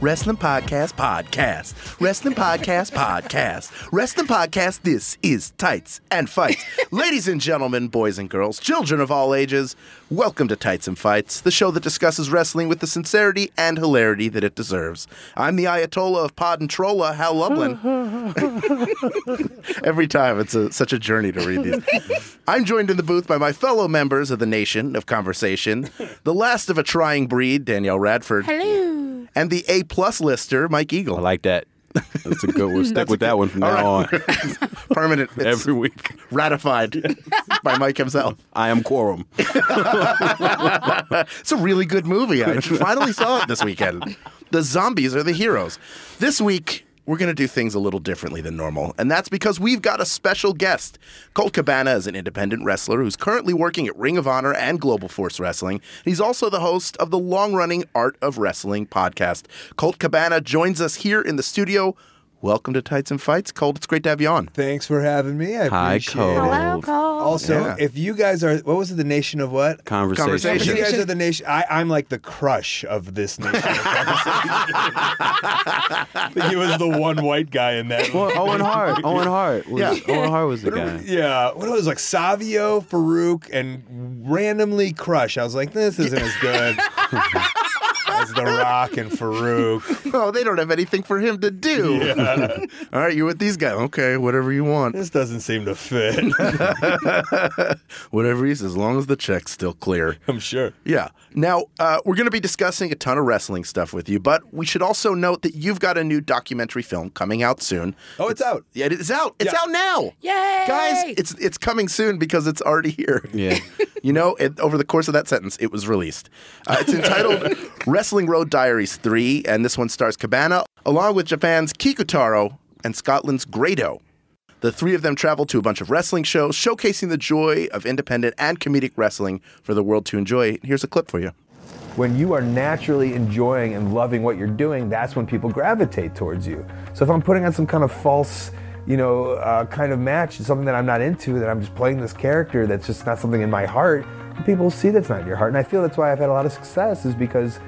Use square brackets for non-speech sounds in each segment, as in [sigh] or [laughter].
Wrestling podcast, podcast. Wrestling podcast, podcast. Wrestling podcast. This is Tights and Fights. [laughs] Ladies and gentlemen, boys and girls, children of all ages, welcome to Tights and Fights, the show that discusses wrestling with the sincerity and hilarity that it deserves. I'm the Ayatollah of Pod and Trolla, Hal Lublin. [laughs] Every time, it's a, such a journey to read these. [laughs] I'm joined in the booth by my fellow members of the nation of conversation, the last of a trying breed, Danielle Radford. Hello. And the A plus lister, Mike Eagle. I like that. That's a good one. We'll [laughs] stick with that one from now on. [laughs] Permanent. It's Every week. ratified [laughs] by Mike himself. I am quorum. It's a really good movie. I finally saw it this weekend. The zombies are the heroes. This week, we're going to do things a little differently than normal, and that's because we've got a special guest. Colt Cabana is an independent wrestler who's currently working at Ring of Honor and Global Force Wrestling. He's also the host of the long running Art of Wrestling podcast. Colt Cabana joins us here in the studio. Welcome to Tights and Fights. Colt, it's great to have you on. Thanks for having me. I Hi, appreciate Cole. it. Hello, Cole. Also, Yeah. if you guys are, what was it, the nation of what? Conversation. Conversation. If you guys are the nation, I, I'm like the crush of this nation. of conversation. [laughs] he was the one white guy in that. Well, Owen Hart. [laughs] Owen Hart. Was, Yeah. Owen Hart was the guy. Yeah, what it was like Savio, Faarooq, and randomly Crush. I was like, this isn't as good [laughs] as The Rock and Faarooq. [laughs] Oh, they don't have anything for him to do. All right, you're with these guys. Okay, whatever you want. This doesn't seem to fit. [laughs] Whatever he as long as the check's still clear. I'm sure. Yeah. Now, uh, we're going to be discussing a ton of wrestling stuff with you, but we should also note that you've got a new documentary film coming out soon. Oh, it's out. Yeah, it's out. It's Yeah. out now. Yay! Guys, it's it's coming soon because it's already here. Yeah. [laughs] You know, it, over the course of that sentence, it was released. Uh, it's entitled Wrestling Road Diaries 3, and this one stars Cabana, along with Japan's Kikutaro and Scotland's Grado. The three of them travel to a bunch of wrestling shows, showcasing the joy of independent and comedic wrestling for the world to enjoy. Here's a clip for you. when you are naturally enjoying and loving what you're doing, that's when people gravitate towards you. So if I'm putting on some kind of false, you know, uh, kind of match, something that I'm not into, that I'm just playing this character that's just not something in my heart, people see that's not in your heart. And I feel that's why I've had a lot of success is because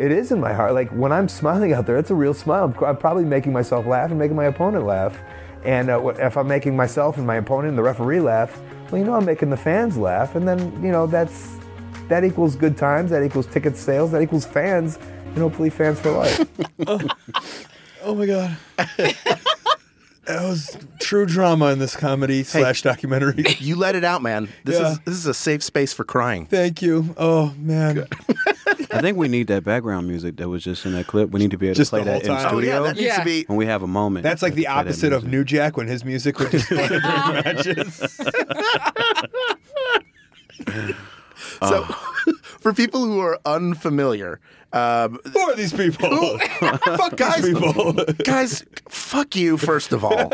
it is in my heart. Like when I'm smiling out there, it's a real smile. I'm, I'm probably making myself laugh and making my opponent laugh. And uh, if I'm making myself and my opponent and the referee laugh, well, you know, I'm making the fans laugh. And then, you know, that's that equals good times. That equals ticket sales. That equals fans, and hopefully fans for life. [laughs] Oh my god. that was true drama in this comedy slash documentary. You let it out, man. This Yeah. is this is a safe space for crying. Thank you. Oh man. [laughs] I think we need that background music that was just in that clip. We need to be able Just to play the that whole in time. Oh yeah, studio that needs to Yeah. be when we have a moment. That's like the Play that opposite of music. New Jack when his music would just play during [laughs] matches. [laughs] So, [laughs] for people who are unfamiliar, um, Who are these people? Fuck Guys- people. guys, fuck you, first of all.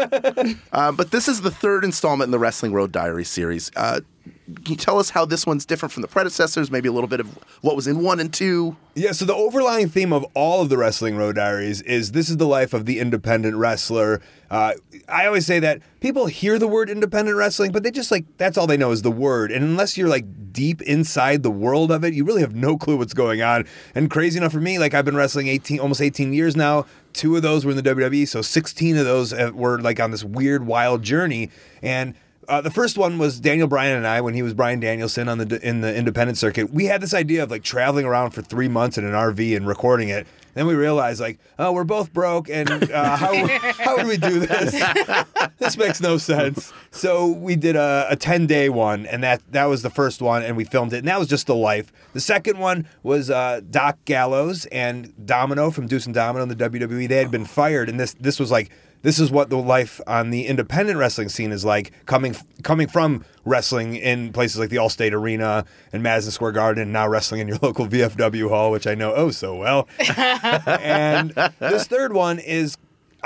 Uh, but this is the third installment in the Wrestling Road Diary series. Uh, can you tell us how this one's different from the predecessors? Maybe a little bit of what was in one and two. Yeah, so the overlying theme of all of the Wrestling Road Diaries is this is the life of the independent wrestler. Uh, I always say that people hear the word independent wrestling, but they just like, that's all they know is the word. And unless you're like deep inside the world of it, you really have no clue what's going on. And crazy enough for me, like I've been wrestling 18, almost 18 years now. Two of those were in the WWE, so 16 of those uh, were like on this weird, wild journey. And uh, the first one was Daniel Bryan and I when he was Bryan Danielson on the in the independent circuit. We had this idea of like traveling around for three months in an RV and recording it. Then we realized like, oh, we're both broke, and uh, [laughs] how how would we do this? [laughs] this makes no sense. So we did a, a ten day one, and that that was the first one, and we filmed it, and that was just the life. The second one was uh, Doc Gallows and Domino from Deuce and Domino in the WWE. They had been fired, and this this was like this is what the life on the independent wrestling scene is like coming coming from wrestling in places like the Allstate Arena and Madison Square Garden and now wrestling in your [laughs] local VFW hall which I know oh so well [laughs] and this third one is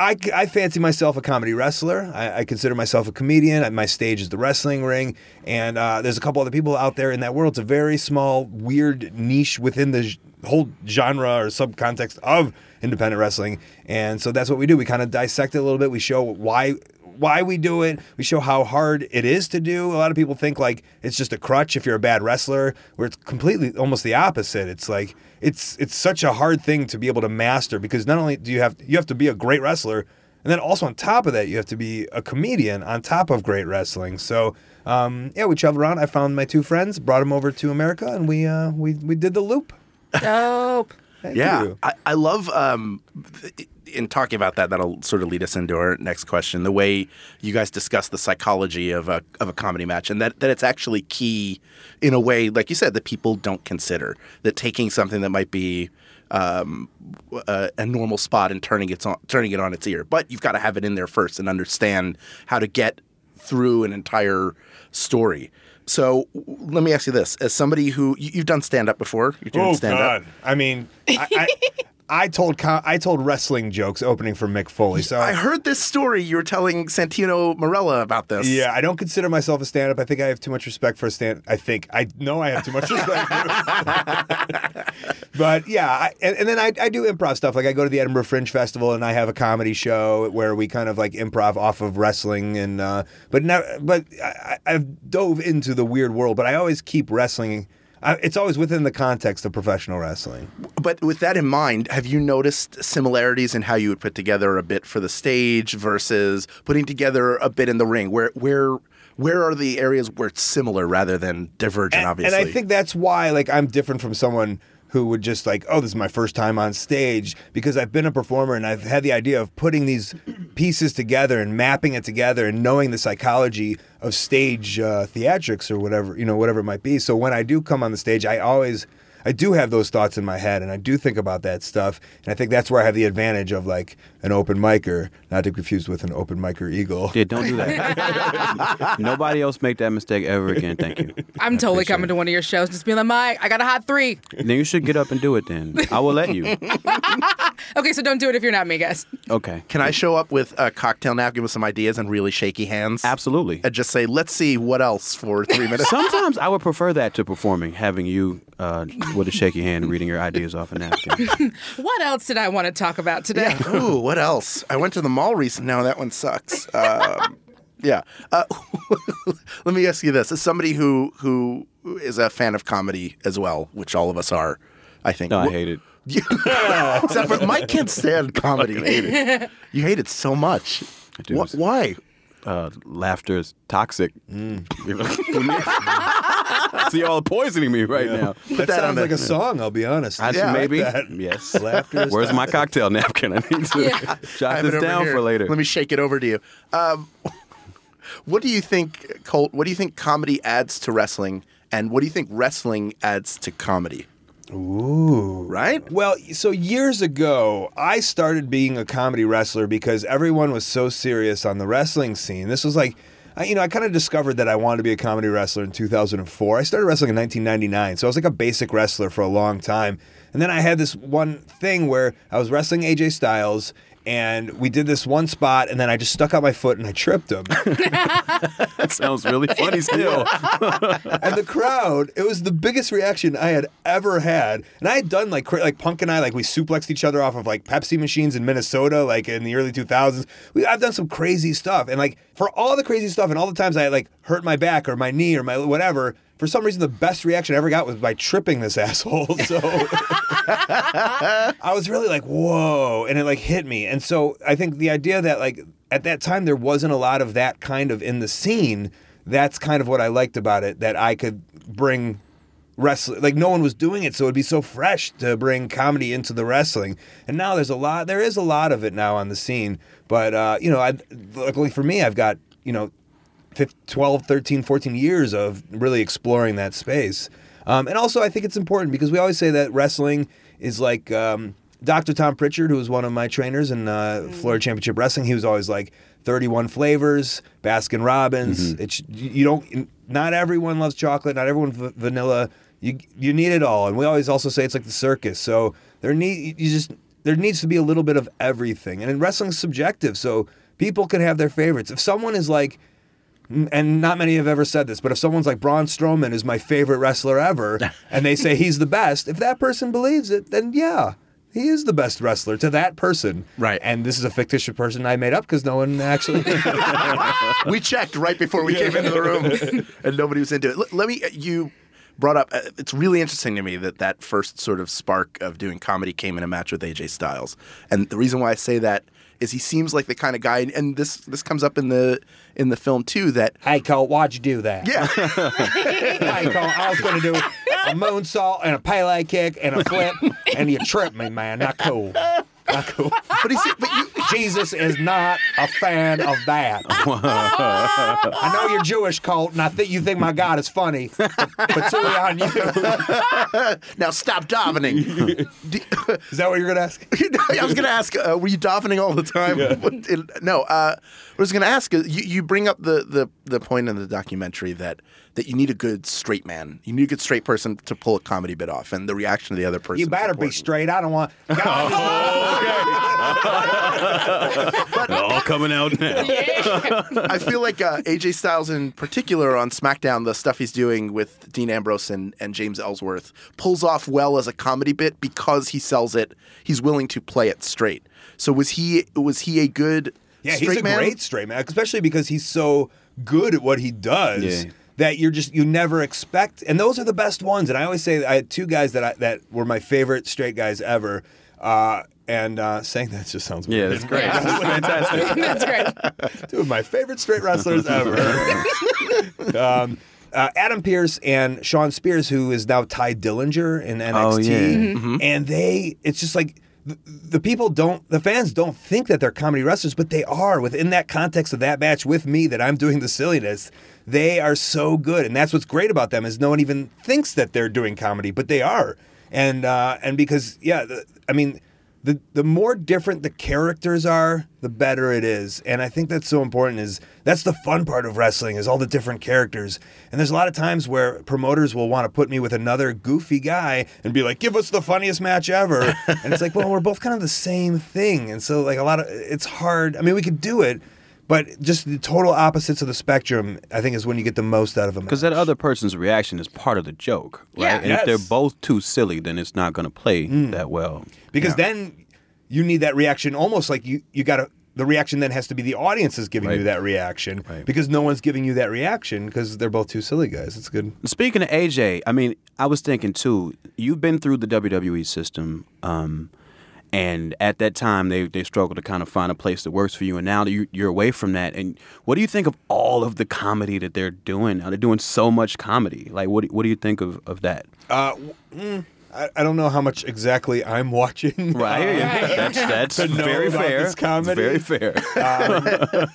I, I fancy myself a comedy wrestler. I, I consider myself a comedian. My stage is the wrestling ring, and uh, there's a couple other people out there in that world. It's a very small, weird niche within the whole genre or subcontext of independent wrestling, and so that's what we do. We kind of dissect it a little bit. We show why why we do it. We show how hard it is to do. A lot of people think like it's just a crutch if you're a bad wrestler, where it's completely almost the opposite. It's like it's it's such a hard thing to be able to master because not only do you have you have to be a great wrestler, and then also on top of that you have to be a comedian on top of great wrestling. So um, yeah, we traveled around. I found my two friends, brought them over to America, and we uh, we we did the loop. Dope. Thank Yeah. I, I love. Um, in talking about that, that'll sort of lead us into our next question. The way you guys discuss the psychology of a of a comedy match, and that that it's actually key in a way, like you said, that people don't consider. That taking something that might be um, a, a normal spot and turning it on turning it on its ear, but you've got to have it in there first and understand how to get through an entire story. So let me ask you this: as somebody who you, you've done stand up before, you're doing Oh stand God! up. I mean, I, I, I told I told wrestling jokes opening for Mick Foley. So I heard this story. You were telling Santino Marella about this. Yeah, I don't consider myself a stand-up. I think I have too much respect for a stand. I think I know I have too much respect. [laughs] but yeah, I, and, and then I, I do improv stuff. Like I go to the Edinburgh Fringe Festival and I have a comedy show where we kind of like improv off of wrestling. And uh, but now, but I- I've dove into the weird world. But I always keep wrestling. It's always within the context of professional wrestling. But with that in mind, have you noticed similarities in how you would put together a bit for the stage versus putting together a bit in the ring? Where where where are the areas where it's similar rather than divergent? and, obviously, And I think that's why like I'm different from someone who would just like, oh, this is my first time on stage because I've been a performer and I've had the idea of putting these [clears throat] pieces together and mapping it together and knowing the psychology of stage uh, theatrics or whatever you know whatever it might be. So when I do come on the stage, I always I do have those thoughts in my head and I do think about that stuff. And I think that's where I have the advantage of like an open micer, not to confuse with an open micer eagle. Yeah, don't do that. [laughs] Nobody else make that mistake ever again. Thank you. I'm totally coming it. to one of your shows, just being like, Mike, I got a hot three. Then you should get up and do it. Then I will let you. [laughs] Okay, so don't do it if you're not me, guys. Okay. Can I show up with a cocktail napkin with some ideas and really shaky hands? Absolutely. And just say, let's see what else for three minutes. [laughs] Sometimes I would prefer that to performing, having you uh, with a shaky hand reading your ideas off a napkin. What else did I want to talk about today? Ooh, what else? I went to the mall recently. Now that one sucks. [laughs] Um, yeah. Uh, [laughs] let me ask you this: as somebody who who is a fan of comedy as well, which all of us are, I think. No, I hate it. [laughs] Except for Mike can't stand comedy. You hate it. You hate it so much. I do. Wh- why? Uh, laughter is toxic. [laughs] [laughs] See, y'all poisoning me right now. That, that on sounds like a song, I'll be honest. I, Yeah, maybe. like. Yes. Laughter is Where's my cocktail napkin? [laughs] I need to Yeah. I jot this down here. for later. Let me shake it over to you. Um, what do you think, Colt? What do you think comedy adds to wrestling, and what do you think wrestling adds to comedy? Ooh, right? Well, so years ago, I started being a comedy wrestler because everyone was so serious on the wrestling scene. This was like, I, you know, I kind of discovered that I wanted to be a comedy wrestler in 2004. I started wrestling in 1999, so I was like a basic wrestler for a long time. And then I had this one thing where I was wrestling AJ Styles. And we did this one spot, and then I just stuck out my foot and I tripped him. [laughs] that sounds really funny still. [laughs] and the crowd, it was the biggest reaction I had ever had. And I had done like like Punk and I like we suplexed each other off of like Pepsi machines in Minnesota like in the early 2000s. We, I've done some crazy stuff. And like for all the crazy stuff and all the times I like hurt my back or my knee or my whatever, for some reason the best reaction I ever got was by tripping this asshole. [laughs] So I was really like, whoa, and it like hit me. And so I think the idea that like at that time there wasn't a lot of that kind of in the scene, that's kind of what I liked about it, that I could bring wrestling like no one was doing it so it'd be so fresh to bring comedy into the wrestling and now there's a lot there is a lot of it now on the scene but uh you know I luckily for me I've got you know 15, 12, 13, 14 years of really exploring that space. Um, and also, I think it's important because we always say that wrestling is like um, Dr. Tom Prichard, who was one of my trainers in uh, Florida Championship Wrestling, he was always like 31 flavors, Baskin Robbins. It's you don't. Not everyone loves chocolate. Not everyone v- vanilla. You you need it all, and we always also say it's like the circus. So there need you just there needs to be a little bit of everything, and in wrestling's subjective. So people can have their favorites. If someone is like and not many have ever said this, but if someone's like Braun Strowman is my favorite wrestler ever, [laughs] and they say he's the best, if that person believes it, then yeah, he is the best wrestler to that person. Right. And this is a fictitious person I made up because no one actually. [laughs] we checked right before we came into the room, [laughs] and nobody was into it. L- let me. You brought up. Uh, it's really interesting to me that that first sort of spark of doing comedy came in a match with AJ Styles, and the reason why I say that is he seems like the kind of guy, and, and this this comes up in the in the film too. That hey, Cole, why'd you do that? yeah, [laughs] Hey, Cole, I was going to do a moonsault and a Pele kick and a flip, and you tripped me, man. Not cool. Not cool. but he's but you. Jesus is not a fan of that. [laughs] I know you're Jewish, Colt, and I think you think my God is funny, but patooey on you. [laughs] Now stop davening. [laughs] Is that what you're gonna ask? I was going to ask, uh, were you davening all the time? no, uh, I was going to ask. You, you bring up the, the, the point in the documentary that that you need a good straight man. You need a good straight person to pull a comedy bit off, and the reaction of the other person. You better be straight. I don't want. [laughs] God, [laughs] All coming out now. I feel like uh, AJ Styles, in particular, on SmackDown, the stuff he's doing with Dean Ambrose and, and James Ellsworth pulls off well as a comedy bit because he sells it. He's willing to play it straight. So was he was he a good yeah, straight he's a man? great straight man, especially because he's so good at what he does. Yeah. That you're just you never expect, and those are the best ones. And I always say I had two guys that I, that were my favorite straight guys ever. Uh, and uh, saying that just sounds Yeah, weird. that's great. [laughs] That's fantastic. [laughs] That's great. two of my favorite straight wrestlers ever. [laughs] um, uh, Adam Pearce and Sean Spears, who is now Tye Dillinger in NXT, Oh, yeah. and they, it's just like the, the people don't, the fans don't think that they're comedy wrestlers, but they are within that context of that match with me that I'm doing the silliness. They are so good, and that's what's great about them is no one even thinks that they're doing comedy, but they are, and uh, and because yeah, the, I mean the the more different the characters are, the better it is. And I think that's so important is that's the fun part of wrestling is all the different characters. And there's a lot of times where promoters will want to put me with another goofy guy and be like, "Give us the funniest match ever." [laughs] and it's like, "Well, we're both kind of the same thing." And so like a lot of it's hard. I mean, we could do it, but just the total opposites of the spectrum, I think is when you get the most out of them. Because that other person's reaction is part of the joke, right? Yeah. And Yes. if they're both too silly, then it's not going to play that well. because then you need that reaction almost like you you got to the reaction then has to be the audience is giving you that reaction Right. because no one's giving you that reaction because they're both two silly guys. It's good. Speaking of AJ, I mean, I was thinking too. You've been through the WWE system, um, and at that time they they struggled to kind of find a place that works for you. And now that you, you're away from that, and what do you think of all of the comedy that they're doing? Now they're doing so much comedy. Like, what do- what do you think of of that? Uh, mm, I, I don't know how much exactly I'm [laughs] watching. [laughs] Right, that's that's To know very about fair. this comedy. It's very fair.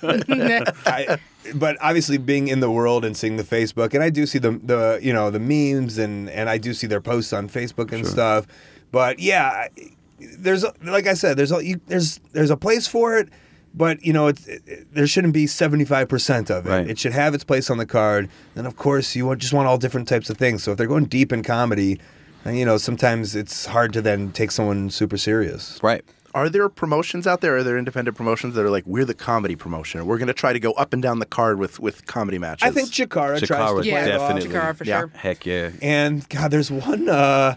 [laughs] But obviously being in the world and seeing the Facebook, and I do see the the you know the memes and and I do see their posts on Facebook and stuff. But yeah, I- there's a- like I said, there's a, you, there's there's a place for it. But you know, it's, it, it- there shouldn't be seventy five percent of it. Right. It should have its place on the card. And of course, you just want all different types of things. So if they're going deep in comedy, then, you know, sometimes it's hard to then take someone super serious. right. Are there promotions out there? Are there independent promotions that are like we're the comedy promotion? We're going to try to go up and down the card with with comedy matches. I think Chikara, tries to Chikara, play Yeah, it off. definitely. Chikara for Yeah. sure. Heck yeah. And God, there's one. Uh,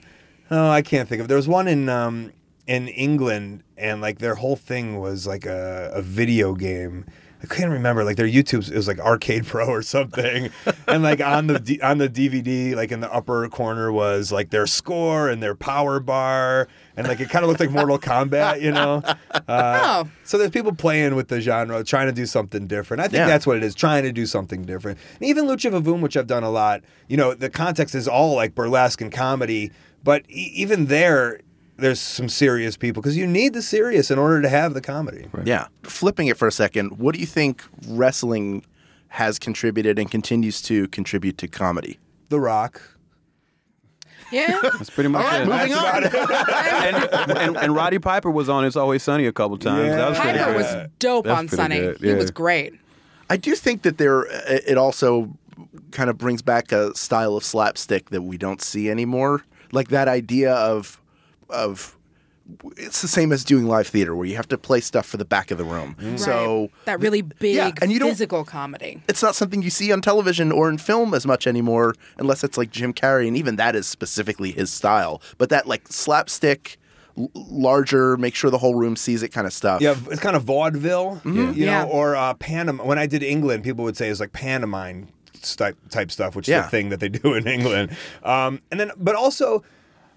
oh, I can't think of. There was one in um, in England, and like their whole thing was like a, a video game. I can't remember. Like their YouTube, it was like Arcade Pro or something, [laughs] and like on the D, on the DVD, like in the upper corner was like their score and their power bar, and like it kind of looked like Mortal Kombat, you know. [laughs] Uh, Oh. So there's people playing with the genre, trying to do something different. I think Yeah. that's what it is, trying to do something different. And even Lucha Vavoom, which I've done a lot, you know, the context is all like burlesque and comedy, but e- even there, there's some serious people because you need the serious in order to have the comedy. Yeah. Flipping it for a second, what do you think wrestling has contributed and continues to contribute to comedy? The Rock. Yeah. [laughs] That's pretty much it. Moving on. [laughs] and, and, and Roddy Piper was on It's Always Sunny a couple times. That was Piper good. was dope That's on Sunny. good, He yeah. was great. I do think that there it also kind of brings back a style of slapstick that we don't see anymore. Like that idea of of it's the same as doing live theater where you have to play stuff for the back of the room. So Right. that really big yeah, and you don't- physical comedy. it's not something you see on television or in film as much anymore unless it's like Jim Carrey and even that is specifically his style. But that like slapstick larger make sure the whole room sees it kind of stuff. Yeah, it's kind of vaudeville, you know, Yeah. or uh, pantom. When I did England, people would say it's like pantomime type type stuff, which is Yeah. the thing that they do in England. Um, and then, but also.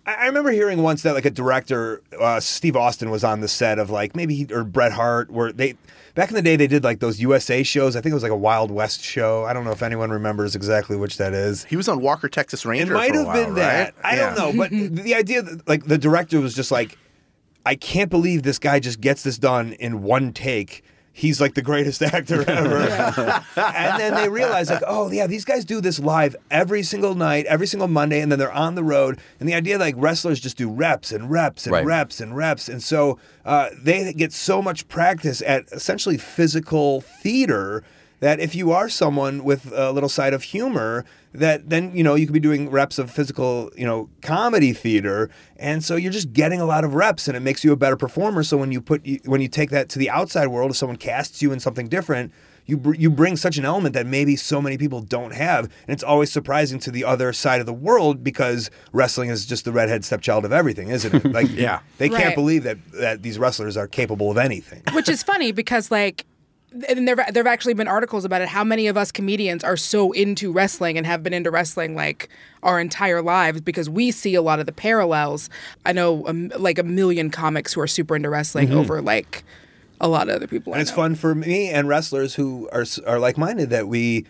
I I remember hearing once that like a director, uh, Steve Austin, was on the set of like maybe he, or Bret Hart, where they back in the day they did like those USA shows. I think it was like a Wild West show. I don't know if anyone remembers exactly which that is. He was on Walker Texas Ranger. It Ranger. might for a have while, been that. right? I don't know, but [laughs] the idea that like the director was just like, I can't believe this guy just gets this done in one take. He's like the greatest [laughs] actor ever. [laughs] and then they realize like, oh yeah, these guys do this live every single night, every single Monday, and then they're on the road. And the idea like wrestlers just do reps and reps and Right. reps and reps, and so uh, they get so much practice at essentially physical theater that if you are someone with a little side of humor that then you know you could be doing reps of physical you know comedy theater. And so you're just getting a lot of reps and it makes you a better performer. So when you put when you take that to the outside world if someone casts you in something different you br- you bring such an element that maybe so many people don't have. And it's always surprising to the other side of the world because wrestling is just the redhead stepchild of everything isn't it? Like [laughs] Yeah. they can't believe that that these wrestlers are capable of anything. Which is funny because like and there there've actually been articles about it how many of us comedians are so into wrestling and have been into wrestling like our entire lives because we see a lot of the parallels. I know um, like a million comics who are super into wrestling over like a lot of other people. I Mm-hmm. and it's know. fun for me and wrestlers who are are like minded that we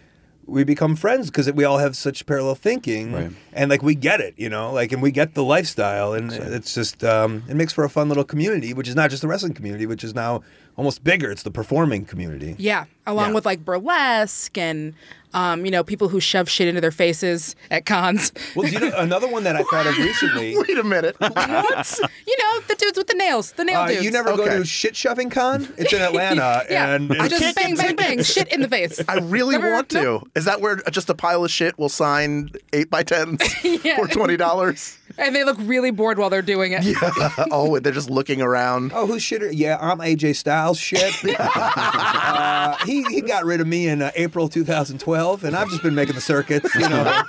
we become friends because we all have such parallel thinking Right. and like we get it you know like and we get the lifestyle and it's just um, it makes for a fun little community which is not just the wrestling community which is now almost bigger it's the performing community Yeah, along Yeah. with like burlesque and um, you know people who shove shit into their faces at cons. well you know another one that i thought [laughs] of recently [laughs] Wait a minute. what? You know the dudes with the nails, the nail uh, dudes. you never go to shit shoving con it's in atlanta [laughs] Yeah, and I just bang, bang, bang, shit in the face. I really Never- want to. Is that where just a pile of shit will sign eight by tens Yeah. for twenty dollars? And they look really bored while they're doing it. Yeah. [laughs] oh, they're just looking around. Oh, who's shitter? Yeah, I'm AJ Styles. Shit. [laughs] uh, he he got rid of me in uh, April 2012, and I've just been making the circuits. You know, [laughs]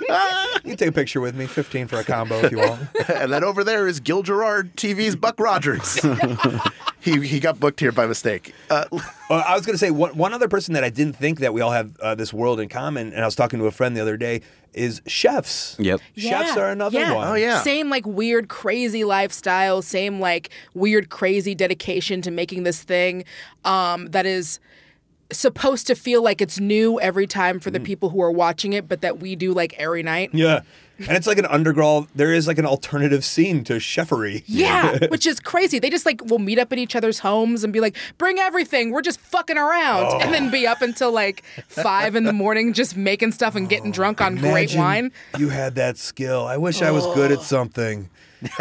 you can take a picture with me, 15 for a combo if you want. and then over there is Gil Gerard TV's Buck Rogers. he he got booked here by mistake. Uh, Uh, I was going to say one, one other person that I didn't think that we all have uh, this world in common, and I was talking to a friend the other day, is chefs. Yep. Chefs are another yeah. one. Oh, yeah. Same like weird, crazy lifestyle. Same like weird, crazy dedication to making this thing um, that is supposed to feel like it's new every time for the people who are watching it, but that we do like every night. Yeah. And it's like an underground, there is like an alternative scene to chefery. Yeah, [laughs] which is crazy. They just like will meet up at each other's homes and be like, "Bring everything. We're just fucking around," and then be up until like five in the morning just making stuff and getting drunk on great wine. You had that skill. I wish I was good at something. [laughs]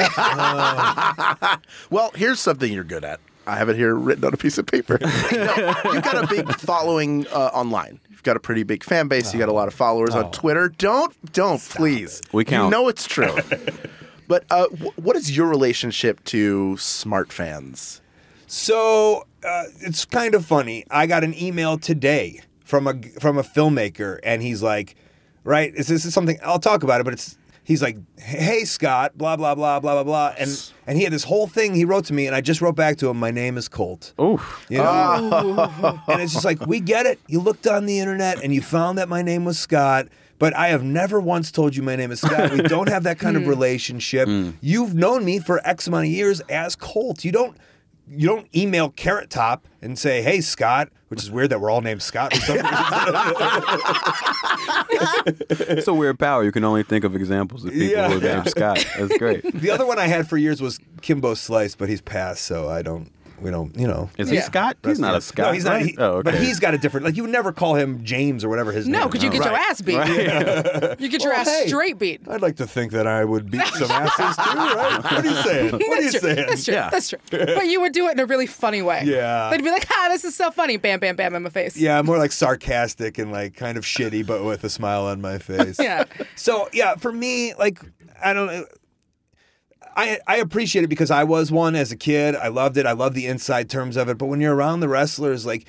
well, here's something you're good at. I have it here written on a piece of paper. [laughs] No, you've got a big following uh, online. You've got a pretty big fan base. You got a lot of followers on Twitter. Don't, don't, please. We count. You know it's true. [laughs] but uh, wh- what is your relationship to smart fans? So uh, it's kind of funny. I got an email today from a from a filmmaker, and he's like, "Right, is this is something I'll talk about it?" But it's he's like, "Hey Scott, blah blah blah blah blah blah," and and he had this whole thing he wrote to me, and I just wrote back to him, "My name is Colt." Oof. You know? Ah. [laughs] and it's just like, we get it. You looked on the internet and you found that my name was Scott, but I have never once told you my name is Scott. We don't have that kind of [laughs] hmm. relationship. Hmm. You've known me for X amount of years as Colt. You don't you don't email Carrot Top and say, "Hey Scott," which is weird that we're all named Scott. For some reason. It's a weird power. You can only think of examples of people Yeah. who are named Scott. That's great. the other one I had for years was Kimbo Slice, but he's passed, so I don't. We don't, you know. Is Yeah. Scott? He's not a Scott. No, he's not. right? He, oh, okay. But he's got a different. Like you would never call him James or whatever his name. No, because you get your Right. ass beat. [laughs] You get your Well, ass hey. straight beat. I'd like to think that I would beat some asses too, right? What are you saying? [laughs] What are you That's true. saying? That's true. Yeah. That's true. But you would do it in a really funny way. Yeah. They'd be like, "Ha, this is so funny!" Bam, bam, bam in my face. Yeah, more like sarcastic and like kind of shitty, but with a smile on my face. [laughs] Yeah. So yeah, for me, like I don't know. I, I appreciate it because I was one as a kid. I loved it. I love the inside terms of it. But when you're around the wrestlers, like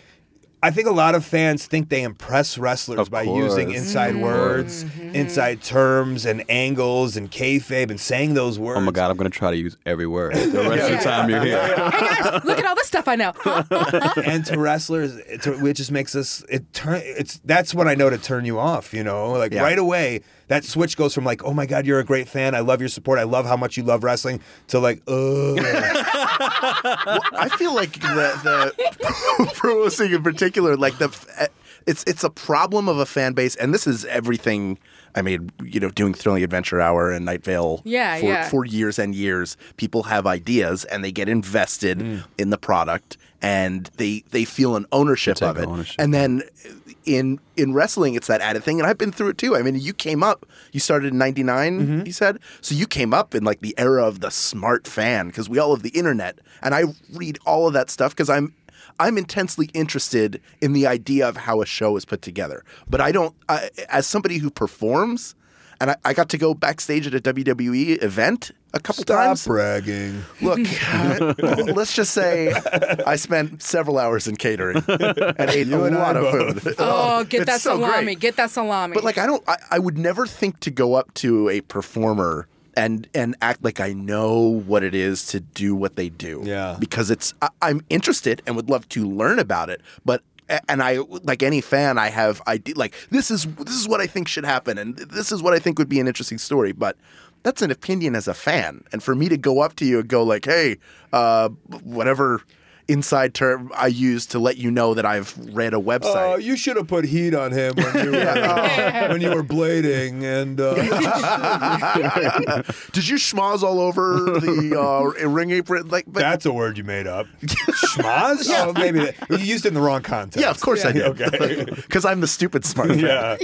I think a lot of fans think they impress wrestlers Of by using course. inside mm-hmm. words, mm-hmm. inside terms, and angles, and kayfabe, and saying those words. Oh my God, I'm going to try to use every word [laughs] the rest of the time you're here. Hey guys, look at all this stuff I know. [laughs] and to wrestlers, it, to, it just makes us. It turn. It's that's when I know to turn you off. You know, like Yeah. right away, that switch goes from like, oh my god, you're a great fan. I love your support. I love how much you love wrestling. To like, ugh. I feel like the, the [laughs] pro wrestling in particular, like the it's it's a problem of a fan base, and this is everything. I mean, you know, doing Thrilling Adventure Hour and Night Vale Yeah, for, yeah. for years and years. People have ideas and they get invested Mm. in the product and they they feel an ownership of it. ownership. And then in in wrestling, it's that added thing, and I've been through it too. I mean, you came up, you started in '99, Mm-hmm. you said, so you came up in like the era of the smart fan because we all have the internet, and I read all of that stuff because I'm I'm intensely interested in the idea of how a show is put together, but I don't. I, as somebody who performs, and I, I got to go backstage at a WWE event a couple Stop times. Stop bragging. Look, [laughs] uh, let's just say I spent several hours in catering and ate a and I lot of food. Oh, oh get that salami. great. Get that salami. But like, I don't. I, I would never think to go up to a performer and and act like I know what it is to do what they do. Yeah. Because it's I, I'm interested and would love to learn about it, but. And I, like any fan, I have idea like this is this is what I think should happen, and this is what I think would be an interesting story. But that's an opinion as a fan, and for me to go up to you and go like, "Hey, uh, whatever inside term I use to let you know that I've read a website." Oh, you should have put heat on him when you were, uh, [laughs] when you were blading, and uh, [laughs] Did you schmoz all over the uh, ring apron? Like, but, that's a word you made up. Schmaz? [laughs] Oh, maybe that, you used it in the wrong context. yeah, of course I did. Okay. because I'm the stupid smart. fan. Yeah,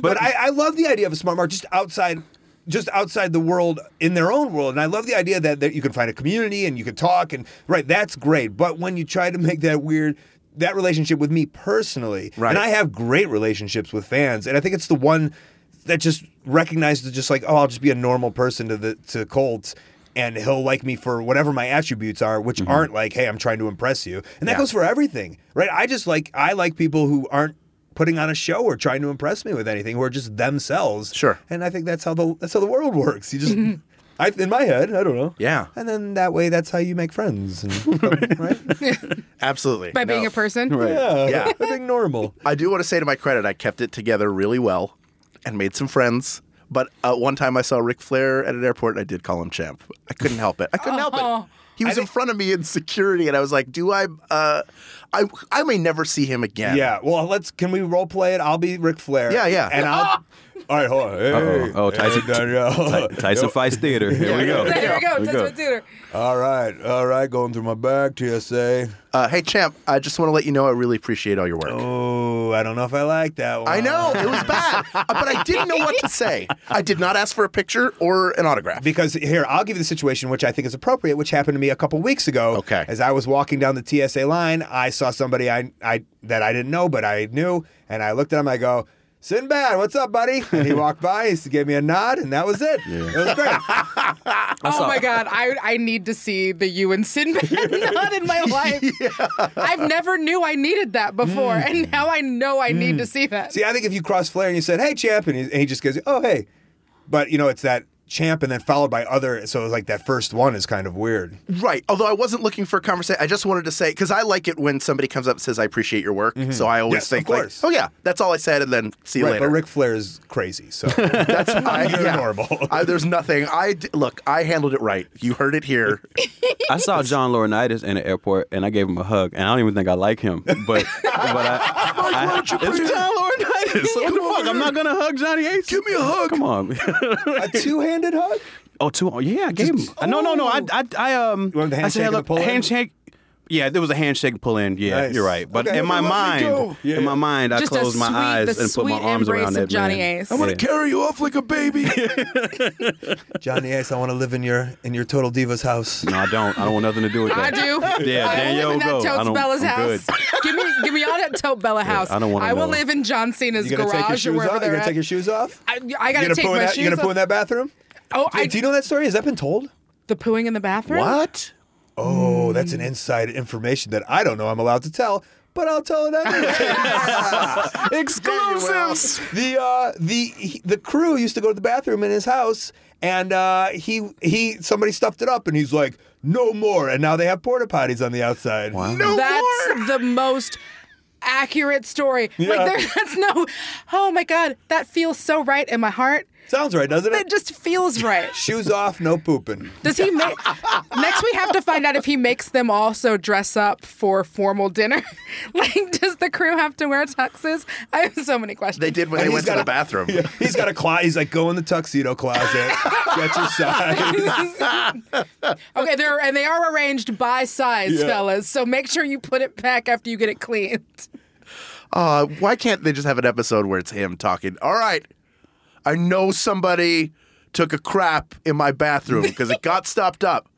but I, I love the idea of a smart mark just outside, just outside the world in their own world, and I love the idea that, that you can find a community and you can talk and right, that's great. But when you try to make that weird. That relationship with me personally, Right. and I have great relationships with fans, and I think it's the one that just recognizes just like, oh, I'll just be a normal person to the to Colts, and he'll like me for whatever my attributes are, which mm-hmm. aren't like, hey, I'm trying to impress you, and that Yeah. goes for everything, right? I just like I like people who aren't putting on a show or trying to impress me with anything, who are just themselves. Sure. and I think that's how the that's how the world [laughs] works. You just. I, in my head, I don't know. Yeah. and then that way, that's how you make friends, and, [laughs] right? [laughs] Absolutely. by being No. a person. Yeah, Yeah. I think normal. I do want to say to my credit, I kept it together really well and made some friends. But uh, one time I saw Ric Flair at an airport and I did call him champ. I couldn't help it. I couldn't help Oh. it. He was in front of me in security and I was like, do I, uh, I, I may never see him again. Yeah. Well, let's. Can we role play it? I'll be Ric Flair. Yeah, yeah. And I'll. [laughs] All right, hold on. Hey, Uh-oh. Oh, Tyson- hey, Danielle. Ty- [laughs] Tights and Fights Theater. Here we go. There you go. Here we That's go. what theater. All right, all right. Going through my bag, TSA. Uh, hey, champ, I just want to let you know I really appreciate all your work. Oh, I don't know if I like that one. I know it was bad, uh, [laughs] but I didn't know what to say. I did not ask for a picture or an autograph. Because here, I'll give you the situation which I think is appropriate, which happened to me a couple weeks ago. Okay. As I was walking down the TSA line, I saw somebody I, I that I didn't know, but I knew, and I looked at him. I go, Sinbad, what's up, buddy? And he walked by, he gave me a nod, and that was it. It was great. [laughs] Oh my god, I I need to see the you and Sinbad [laughs] nod in my life. [laughs] I've never knew I needed that before, mm. and now I know I need mm. to see that. See, I think if you cross Flair and you said, "Hey, champ," and he, and he just goes, "Oh, hey," but you know, it's that champ and then followed by other. So it's like that first one is kind of weird. Right. Although I wasn't looking for a conversation, I just wanted to say because I like it when somebody comes up and says, "I appreciate your work." Mm-hmm. So I always Yes, think, of course. like, "Oh yeah, that's all I said," and then see you right, later. but Ric Flair is crazy. So [laughs] that's [laughs] I, You're yeah. normal. I, there's nothing. I d- look. I handled it right. You heard it here. I saw John Laurinaitis in the airport and I gave him a hug, and I don't even think I like him, but [laughs] but I, I, it's John Laurinaitis. What the fuck? I'm not gonna hug Johnny Ace. Give me a hug. Come on. a two-handed hug. oh, two. Oh, yeah, I gave him. No, no, no. I, I, I um. You want the I said, handshake look, the pull-in? handshake. Yeah, there was a handshake pull in. Yeah, Nice. you're right. But Okay. in my Let me mind, go. Yeah, in my mind, I Just a closed my eyes and put my arms around that Johnny man. Ace. I'm gonna Yeah. carry you off like a baby. [laughs] Johnny Ace, I want to live in your in your Total Divas house. No, I don't. I don't want nothing to do with that. I do. Yeah, I Danielle, live in go. that I Totes don't- Bella's I'm house. good. give me, give me all that Tote Bella house. I don't wanna I will know. live in John Cena's You gonna take your garage or shoes wherever off? You they're gonna take your shoes off? I, I You gotta gonna take my that? shoes You gonna poo in that bathroom? Oh, I, do you know that story? Has that been told? the pooing in the bathroom. what? Oh, that's an inside information that I don't know I'm allowed to tell, but I'll tell it anyway. [laughs] [laughs] Exclusives. the uh, the he- the crew used to go to the bathroom in his house, and uh, he he somebody stuffed it up, and he's like, "No more!" And now they have porta potties on the outside. Wow. No That's more. the most accurate story. Yeah. Like there, [laughs] that's no. Oh my god, that feels so right in my heart. Sounds right, doesn't It it? just feels right. Shoes off, no pooping. Does he make? Next, we have to find out if he makes them also dress up for formal dinner. [laughs] like, does the crew have to wear tuxes? I have so many questions. They did when And they went to got the bathroom. [laughs] Yeah, he's got a closet. He's like, go in the tuxedo closet, get your size. [laughs] Okay, they're and they are arranged by size, Yeah. fellas. So make sure you put it back after you get it cleaned. Uh, why can't they just have an episode where it's him talking? All right, I know somebody took a crap in my bathroom [laughs] because it got stopped up,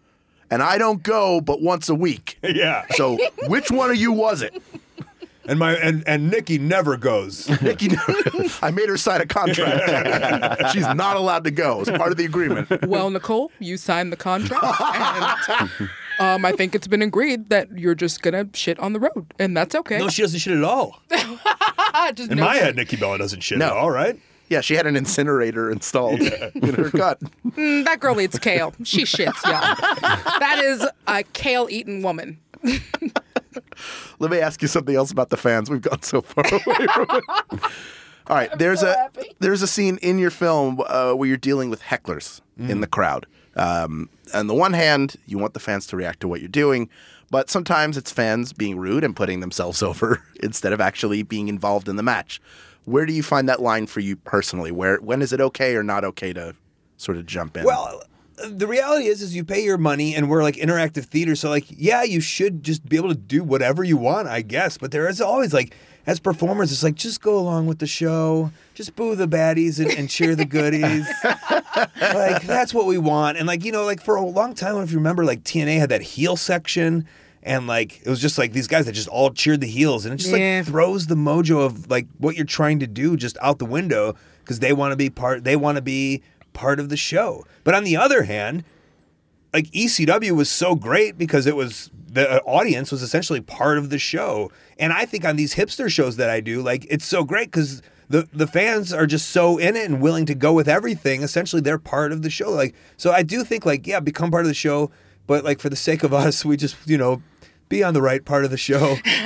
and I don't go but once a week. Yeah, So which one of you was it? and my and and Nikki never goes. [laughs] Nikki, I made her sign a contract. [laughs] She's not allowed to go. It's part of the agreement. Well, Nicole, you signed the contract, and um, I think it's been agreed that you're just gonna shit on the road, and that's okay. No, she doesn't shit at all. Just In no my shit. head, Nikki Bella doesn't shit No. at all, right? Yeah, she had an incinerator installed in her gut. Mm, that girl eats kale. She shits, y'all. That is a kale eating woman. Let me ask you something else about the fans. We've gone so far away from it. All right, there's so a happy. there's a scene in your film uh, where you're dealing with hecklers in the crowd. Um, on the one hand, you want the fans to react to what you're doing, but sometimes it's fans being rude and putting themselves [laughs] over instead of actually being involved in the match. Where do you find that line for you personally? Where when is it okay or not okay to sort of jump in? Well, the reality is, is you pay your money, and we're like interactive theater. So, like, yeah, you should just be able to do whatever you want, I guess. But there is always like, as performers, it's like just go along with the show, just boo the baddies and, and cheer the goodies. [laughs] like that's what we want. And like you know, like for a long time, if you remember, like TNA had that heel section. And like it was just like these guys that just all cheered the heels, and it just Yeah. like throws the mojo of like what you're trying to do just out the window because they want to be part. They want to be part of the show. But on the other hand, like ECW was so great because it was the uh, audience was essentially part of the show. And I think on these hipster shows that I do, like it's so great because the the fans are just so in it and willing to go with everything. Essentially, they're part of the show. Like so, I do think like yeah, become part of the show. But like for the sake of [laughs] us, we just you know be on the right part of the show. [laughs] [laughs]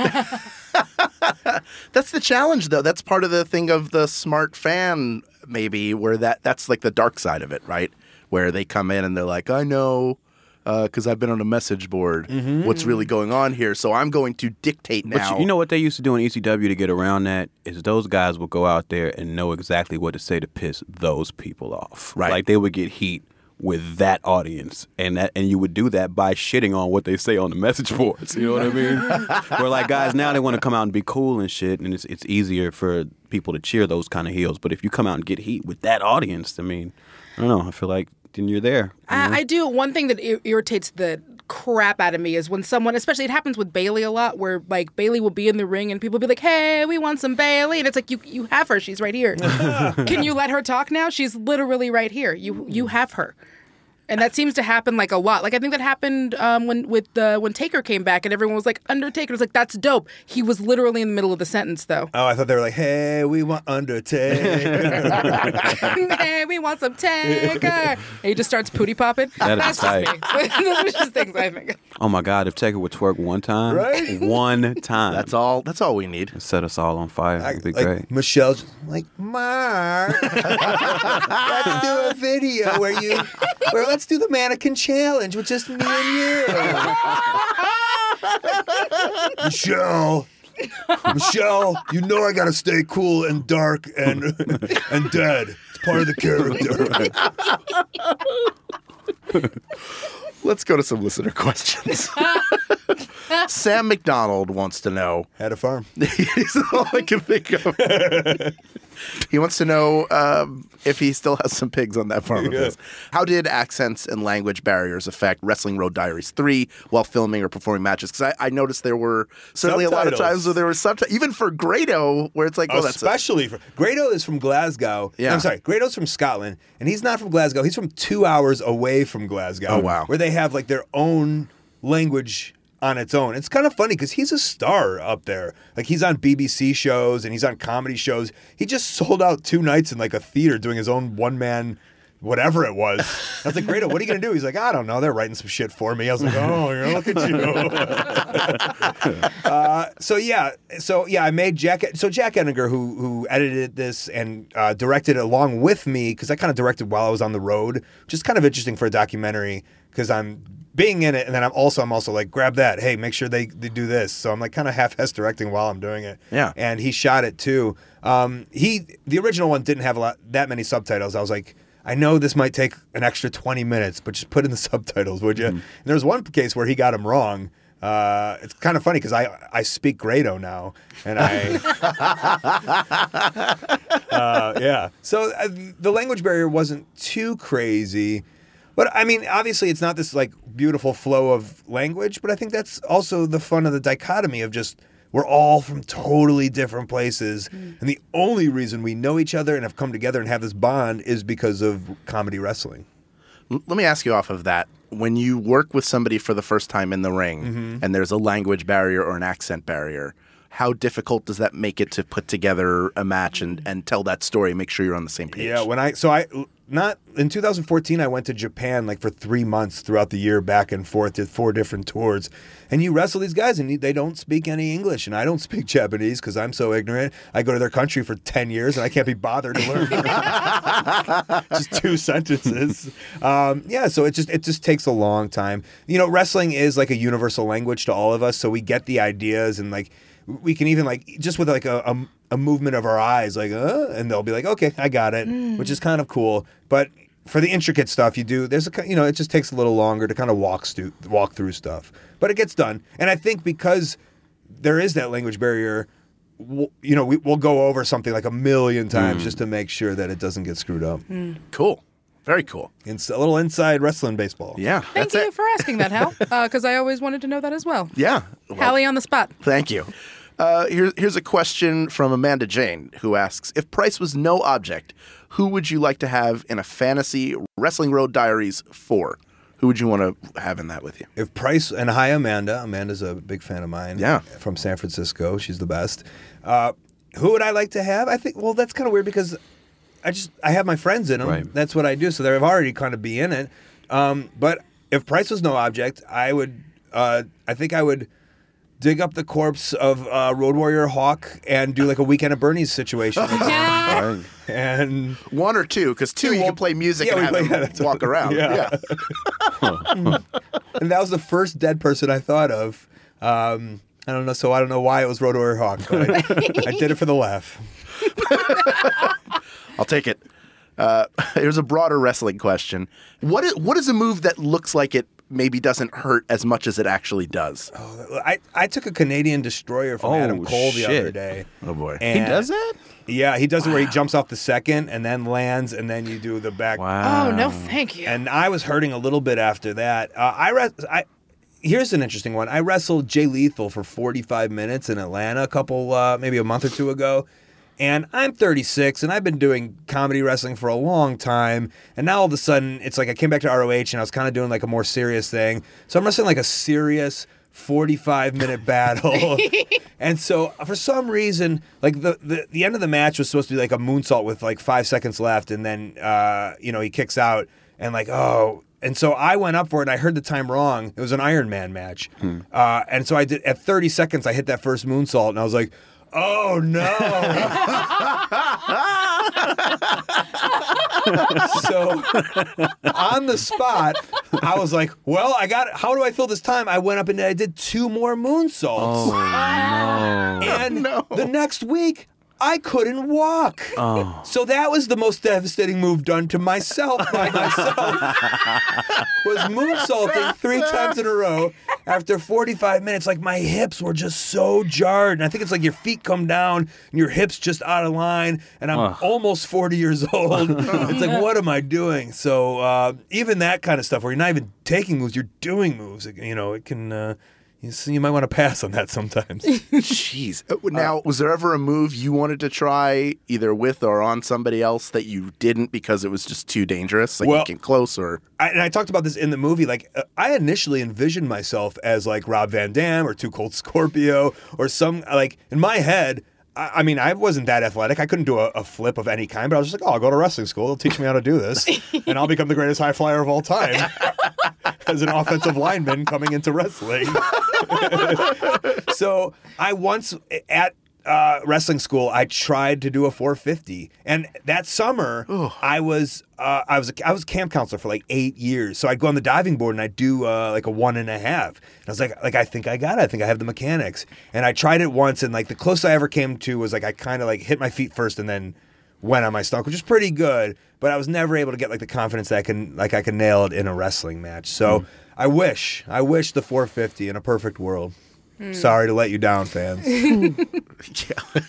That's the challenge, though. That's part of the thing of the smart fan, maybe, where that that's like the dark side of it, right? Where they come in and they're like, I know. Uh, because I've been on a message board, mm-hmm. what's really going on here? So I'm going to dictate But now. you, you know what they used to do in ECW to get around that is those guys would go out there and know exactly what to say to piss those people off. Right. Like they would get heat with that audience, and that and you would do that by shitting on what they say on the message [laughs] boards. You know what I mean? [laughs] Where like guys now they want to come out and be cool and shit, and it's it's easier for people to cheer those kind of heels. But if you come out and get heat with that audience, I mean, I don't know. I feel like then you're there. I, I do. One thing that ir- irritates the crap out of me is when someone, especially it happens with Bayley a lot, where like Bayley will be in the ring and people be like, "Hey, we want some Bayley," and it's like you you have her. She's right here. [laughs] Can you let her talk now? She's literally right here. You you have her. And that seems to happen like a lot. Like I think that happened um, when with the when Taker came back and everyone was like Undertaker. It was like that's dope. He was literally in the middle of the sentence though. oh, I thought they were like, hey, we want Undertaker. [laughs] hey, we want some Taker. And he just starts pooty popping. That is That's just me. [laughs] Those are just things I think. of. Oh my God! If Taker would twerk one time, Right? One time, that's all. That's all we need. set us all on fire. I- It'd be like great. Michelle's like Mark. [laughs] let's do a video where you, where let's do the mannequin challenge with just me and you. [laughs] Michelle, Michelle, you know I gotta stay cool and dark and and dead. It's part of the character. Let's go to some listener questions. [laughs] Sam McDonald wants to know. Had a farm. [laughs] He's all I can think of. He wants to know um, if he still has some pigs on that farm of his. How did accents and language barriers affect Wrestling Road Diaries 3 while filming or performing matches? Because I, I noticed there were certainly a lot of times where there were subtitles, even for Grado, where it's like, oh, Especially for Grado is from Glasgow. Yeah. I'm sorry, Grado's from Scotland, and he's not from Glasgow. He's from two hours away from Glasgow. Oh, wow. Where they have like their own language on its own. It's kind of funny because he's a star up there. Like he's on BBC shows and he's on comedy shows. He just sold out two nights in like a theater doing his own one man. Whatever it was, I was like, "Grado, what are you gonna do?" He's like, "I don't know. They're writing some shit for me." I was like, "Oh, look at you." [laughs] Uh, so yeah, so yeah, I made Jack. So Jack Enninger, who who edited this and uh, directed it along with me, because I kind of directed while I was on the road, is kind of interesting for a documentary because I'm being in it, and then I'm also I'm also like grab that, hey, make sure they, they do this. So I'm like kind of half-ass directing while I'm doing it. Yeah. and he shot it too. Um, he the original one didn't have a lot that many subtitles. I was like. I know this might take an extra 20 minutes, but just put in the [laughs] subtitles, would you? And there was one case where he got him wrong. Uh, it's kind of funny because I I speak Grado now, and I [laughs] [laughs] uh, yeah. So uh, the language barrier wasn't too crazy, but I mean, obviously, it's not this like beautiful flow of language. But I think that's also the fun of the dichotomy of just we're all from totally different places, and the only reason we know each other and have come together and have this bond is because of comedy wrestling. Let me ask you off of that. When you work with somebody for the first time in the ring Mm-hmm. and there's a language barrier or an accent barrier, how difficult does that make it to put together a match and, and tell that story, make sure you're on the same page? Yeah, when I so I not in 2014 I went to Japan like for 3 months throughout the year back and forth to four different tours. And you wrestle these guys and they don't speak any English and I don't speak [laughs] Japanese cuz I'm so ignorant. I go to their country for 10 years and I can't be bothered to learn [laughs] just two sentences. Um, yeah, so it just it just takes a long time. You know, wrestling is like a universal language to all of us, so we get the ideas and like we can even like just with like a, a, a movement of our eyes, like uh, and they'll be like, okay, I got it, mm. which is kind of cool. But for the intricate stuff, you do there's a you know it just takes a little longer to kind of walk stu- walk through stuff, but it gets done. And I think because there is that language barrier. w- You know, we, we'll go over something like a million times mm. just to make sure that it doesn't get screwed up. Mm. Cool. Very cool. It's a little inside wrestling baseball. Yeah. Thank that's you it. for asking that, Hal, [laughs] uh, because I always wanted to know that as well. Yeah. Well, Hallie on the spot. Thank you. Uh, here, here's a question from Amanda Jane who asks If Price was no object, who would you like to have in a fantasy Wrestling Road Diaries 4? Who would you want to have in that with you? If Price and hi Amanda, Amanda's a big fan of mine. Yeah. from San Francisco, she's the best. Uh, who would I like to have? I think. Well, that's kind of weird because I just I have my friends in them. Right. That's what I do. So they've already kind of be in it. Um, but if Price was no object, I would. Uh, I think I would dig up the corpse of uh, Road Warrior Hawk and do like a weekend at Bernie's situation. [laughs] Right. and One or two, because two, you can play music yeah, and we have play- them yeah, that's- walk around. yeah. [laughs] and that was the first dead person I thought of. Um, I don't know, so I don't know why it was Road Warrior Hawk, but I, I did it for the laugh. [laughs] I'll take it. Uh, here's a broader wrestling question. What is, what is a move that looks like it maybe doesn't hurt as much as it actually does? I, I took a Canadian destroyer from Oh, Adam Cole the other day. Oh, boy. And He does that? Yeah, he does it where he jumps off the second and then lands, and then you do the back. Wow. Oh, no, thank you. And I was hurting a little bit after that. Uh, I, re- I here's an interesting one. I wrestled Jay Lethal for 45 minutes in Atlanta a couple, uh, maybe a month or two ago. And I'm 36, and I've been doing comedy wrestling for a long time. And now all of a sudden, it's like I came back to ROH, and I was kind of doing like a more serious thing. So I'm wrestling like a serious 45 minute [laughs] battle. and so for some reason, like the, the the end of the match was supposed to be like a moonsault with like five seconds left, and then uh, you know he kicks out, and like oh. And so I went up for it. and I heard the time wrong. It was an Iron Man match, uh, and so I did at 30 seconds. I hit that first moonsault, and I was like, "Oh no!" so on the spot, I was like, "Well, I got. How do I fill this time?" I went up and I did two more moonsaults. Oh no. And the next week, I couldn't walk. Oh. So that was the most devastating move done to myself by [laughs] myself. [laughs] was moonsaulting three times in a row. After 45 minutes, like my hips were just so jarred. And I think it's like your feet come down and your hips just out of line. And I'm Ugh. almost 40 years [laughs] old. it's like, what am I doing? So uh, even that kind of stuff where you're not even taking moves, you're doing moves. You know, it can. Uh, you, see, you might want to pass on that sometimes. [laughs] Jeez. Uh, Now, was there ever a move you wanted to try, either with or on somebody else, that you didn't because it was just too dangerous? Like Well- you get close or. I, and I talked about this in the movie. Like, uh, I initially envisioned myself as like Rob Van Dam or Too Cold Scorpio or some like in my head. I, I mean, I wasn't that athletic. I couldn't do a, a flip of any kind. But I was just like, oh, I'll go to wrestling school. They'll teach me how to do this, [laughs] and I'll become the greatest high flyer of all time [laughs] as an offensive lineman coming into wrestling. [laughs] so I once at uh, wrestling school, I tried to do a 450, and that summer I was uh, I was a, I was camp counselor for like eight years. So I'd go on the diving board and I'd do uh, like a one and a half. And I was like, like I think I got it. I think I have the mechanics. And I tried it once, and like the closest I ever came to was like I kind of like hit my feet first and then went on my stomach, which is pretty good. But I was never able to get like the confidence that I can like I can nail it in a wrestling match. So I wish I wish the 450 in a perfect world. Sorry to let you down, fans. [laughs] [laughs] Yeah.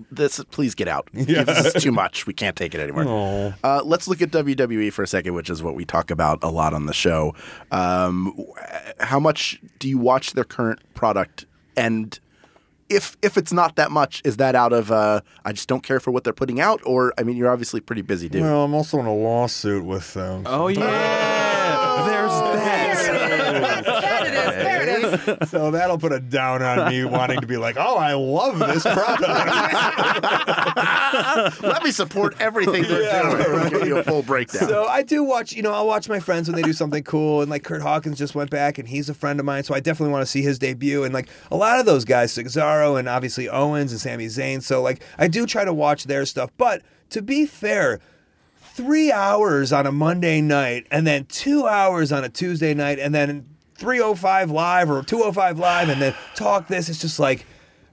[laughs] this, please get out. This is too much. We can't take it anymore. Uh, let's look at WWE for a second, which is what we talk about a lot on the show. Um, how much do you watch their current product? And if if it's not that much, is that out of uh, I just don't care for what they're putting out, or I mean, you're obviously pretty busy, dude. Well, I'm also in a lawsuit with them. Oh yeah, there's that. There it is. There it is. [laughs] So that'll put a down on me wanting to be like, oh, I love this product. [laughs] Let me support everything they're Yeah, doing. right. Give you a full breakdown. So I do watch, you know, I'll watch my friends when they do something cool. And like Kurt Hawkins just went back and he's a friend of mine. So I definitely want to see his debut. And like a lot of those guys, Cesaro and obviously Owens and Sami Zayn. So like I do try to watch their stuff. But to be fair, three hours on a Monday night and then two hours on a Tuesday night and then 305 live or 205 live and then talk this. It's just like,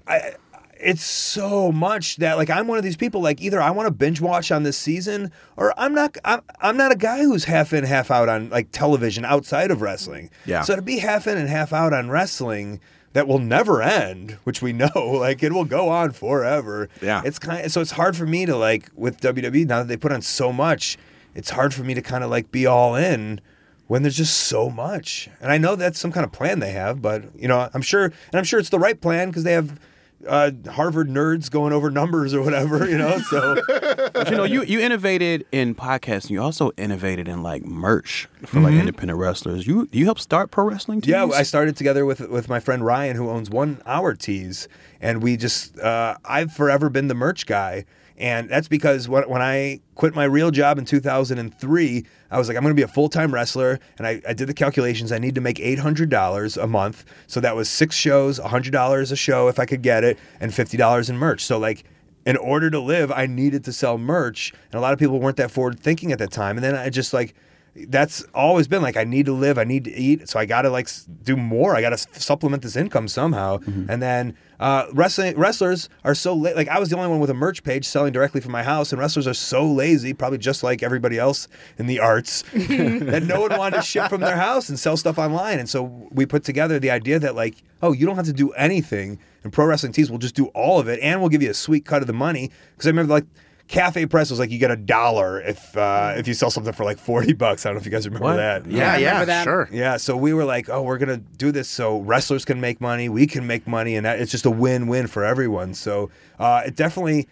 I, it's so much that like I'm one of these people like either I want to binge watch on this season or I'm not I'm, I'm not a guy who's half in half out on like television outside of wrestling. Yeah. So to be half in and half out on wrestling that will never end, which we know [laughs] like it will go on forever. Yeah. It's kind of, so it's hard for me to like with WWE now that they put on so much, it's hard for me to kind of like be all in when there's just so much. And I know that's some kind of plan they have, but you know, I'm sure and I'm sure it's the right plan because they have uh, Harvard nerds going over numbers or whatever, you know. So [laughs] But, you know, you, you innovated in podcasting. You also innovated in like merch for like independent wrestlers. You you helped start pro wrestling tees. yeah, I started together with with my friend Ryan, who owns One Hour Tees, and we just uh, I've forever been the merch guy. And that's because when, I quit my real job in 2003, I was like, I'm going to be a full time wrestler. And I, I did the calculations. I need to make $800 a month. So that was six shows, $100 a show if I could get it, and $50 in merch. So, like, in order to live, I needed to sell merch. And a lot of people weren't that forward thinking at that time. And then I just like, that's always been like I need to live, I need to eat, so I got to like do more. I got to supplement this income somehow. And then uh, wrestling wrestlers are so la- like I was the only one with a merch page selling directly from my house, and wrestlers are so lazy, probably just like everybody else in the arts, [laughs] that no one wanted to ship from their house and sell stuff online. And so we put together the idea that like, oh, you don't have to do anything, and pro wrestling tees will just do all of it, and we'll give you a sweet cut of the money. Because I remember like. Cafe Press was like you get a dollar if uh, if you sell something for like forty bucks. I don't know if you guys remember What? that. yeah, I yeah, that. sure. Yeah, so we were like, oh, we're gonna do this so wrestlers can make money, we can make money, and that, it's just a win-win for everyone. So uh, it definitely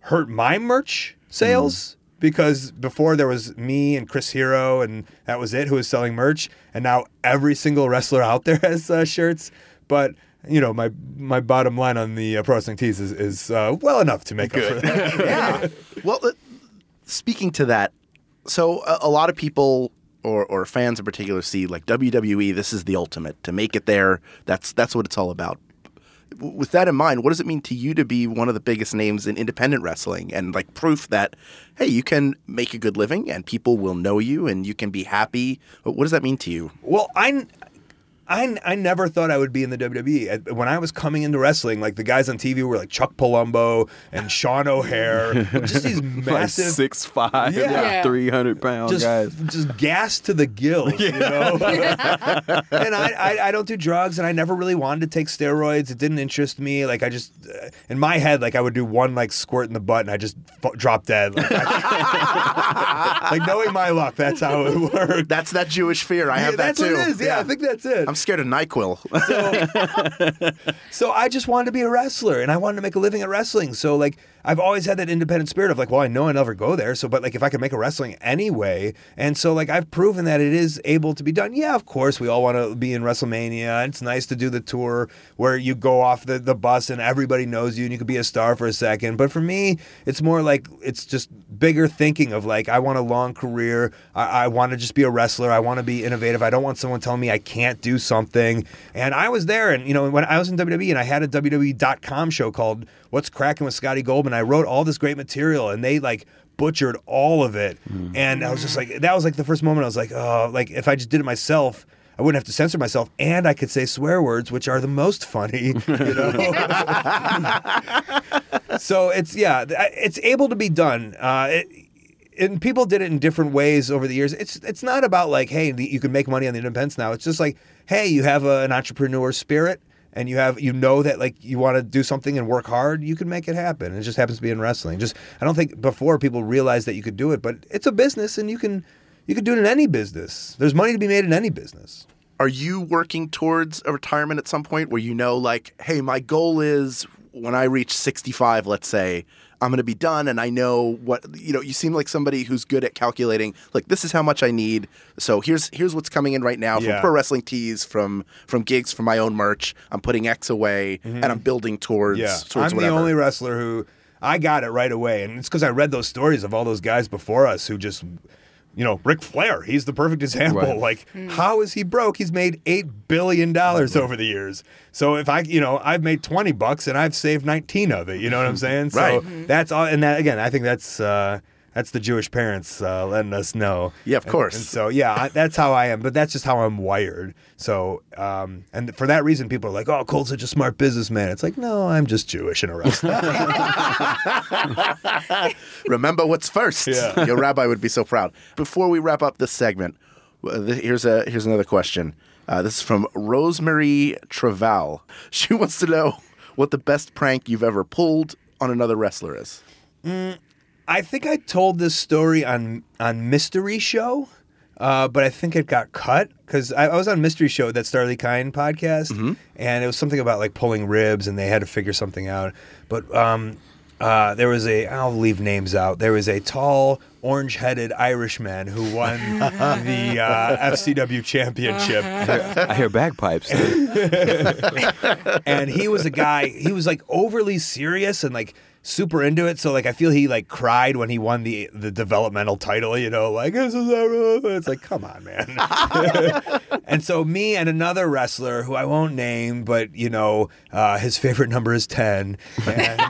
hurt my merch sales because before there was me and Chris Hero, and that was it who was selling merch, and now every single wrestler out there [laughs] has uh, shirts. But you know, my my bottom line on the uh, Pro Wrestling Tees is, is uh, well enough to make up for that. [laughs] [laughs] yeah. Well, uh, speaking to that, so a, a lot of people or, or fans in particular see like WWE. This is the ultimate to make it there. That's that's what it's all about. With that in mind, what does it mean to you to be one of the biggest names in independent wrestling and like proof that hey, you can make a good living and people will know you and you can be happy? What does that mean to you? Well, I I, I never thought I would be in the WWE. When I was coming into wrestling, like the guys on TV were like Chuck Palumbo and Sean O'Haire, just these [laughs] like massive, six five, Yeah. three hundred pound just guys. just gas to the gills, you know. [laughs] [laughs] and I, I I don't do drugs, and I never really wanted to take steroids. It didn't interest me. Like I just uh, in my head, like I would do one like squirt in the butt, and I just f- drop dead. Like, I- like knowing my luck, that's how it worked. That's that Jewish fear. I have Yeah, that that's too. what it is. Yeah, I think that's it. I'm scared of Nyquil. [laughs] [laughs] So I just wanted to be a wrestler and I wanted to make a living at wrestling. So like I've always had that independent spirit of like, well, I know I never go there. So but like if I can make a wrestling anyway. And so like I've proven that it is able to be done. Yeah, of course we all want to be in WrestleMania. It's nice to do the tour where you go off the, the bus and everybody knows you and you could be a star for a second. But for me, it's more like it's just bigger thinking of like I want a long career. I, I want to just be a wrestler. I want to be innovative. I don't want someone telling me I can't do something. And I was there, and you know, when I was in WWE, and I had a WWE.com show called "What's Cracking with Scotty Goldman," I wrote all this great material, and they like butchered all of it. And I was just like, that was like the first moment I was like, oh, like if I just did it myself. I wouldn't have to censor myself, and I could say swear words, which are the most funny. You [laughs] know, [laughs] so it's yeah, it's able to be done. Uh, it, and people did it in different ways over the years. It's it's not about like, hey, you can make money on the independents now. It's just like, hey, you have a, an entrepreneur spirit, and you have you know that like you want to do something and work hard, you can make it happen. It just happens to be in wrestling. Just I don't think before people realized that you could do it, but it's a business, and you can you can do it in any business. There's money to be made in any business. Are you working towards a retirement at some point where you know, like, hey, my goal is when I reach 65, let's say, I'm going to be done and I know what, you know, you seem like somebody who's good at calculating, like, this is how much I need. So here's here's what's coming in right now from pro wrestling tees, from from gigs, from my own merch. I'm putting X away and mm-hmm. I'm building towards, Yeah, towards I'm whatever. the only wrestler who I got it right away, and it's because I read those stories of all those guys before us who just, you know, Ric Flair. He's the perfect example. Right. Like, how is he broke? He's made eight billion dollars over the years. So if I, you know, I've made twenty bucks and I've saved nineteen of it. You know what I'm [laughs] saying? So Right. that's all. And that again, I think that's. uh that's the Jewish parents uh, letting us know. Yeah, of course. And, so, yeah, I, that's how I am. But that's just how I'm wired. So, um, and for that reason, people are like, "Oh, Cole's such a smart businessman." It's like, no, I'm just Jewish and a wrestler. [laughs] Remember what's first. Yeah. Your rabbi would be so proud. Before we wrap up this segment, uh, here's a here's another question. Uh, this is from Rosemary Traval. [laughs] She wants to know what the best prank you've ever pulled on another wrestler is. I think I told this story on on Mystery Show, uh, but I think it got cut because I, I was on Mystery Show that Starlee Kine podcast, and it was something about like pulling ribs, and they had to figure something out. But um, uh, there was a I'll leave names out. There was a tall, orange-headed Irishman who won [laughs] the uh, FCW championship. I hear bagpipes. [laughs] and he was a guy he was like overly serious and like super into it. So like i feel he like cried when he won the the developmental title you know like this is a it's like come on man. [laughs] And so me and another wrestler who i won't name but you know uh, his favorite number is 10 and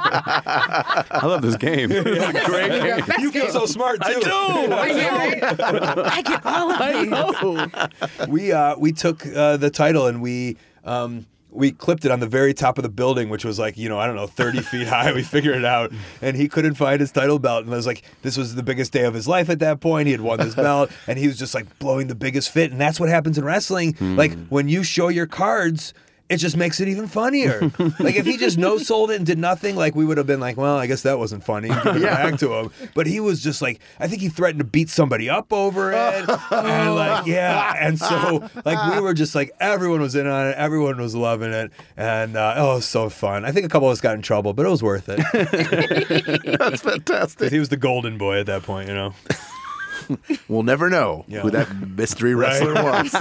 I love this game. [laughs] It's a great game. Best you feel so smart too. [laughs] I get, right? I get all of these. we uh we took uh, the title and we um we clipped it on the very top of the building, which was like, you know, I don't know, 30 feet high. We figured it out. [laughs] And he couldn't find his title belt. And I was like, this was the biggest day of his life at that point. He had won this [laughs] belt and he was just like blowing the biggest fit. And that's what happens in wrestling. Hmm. Like when you show your cards, it just makes it even funnier. like if he just no [laughs] sold it and did nothing, like we would have been like, well, I guess that wasn't funny. Give it back to him. But he was just like, I think he threatened to beat somebody up over it, [laughs] and like yeah, and so like we were just like everyone was in on it, everyone was loving it, and uh, oh, it was so fun. I think a couple of us got in trouble, but it was worth it. [laughs] That's fantastic. he was the golden boy at that point, you know. We'll never know Yeah. who that mystery wrestler was.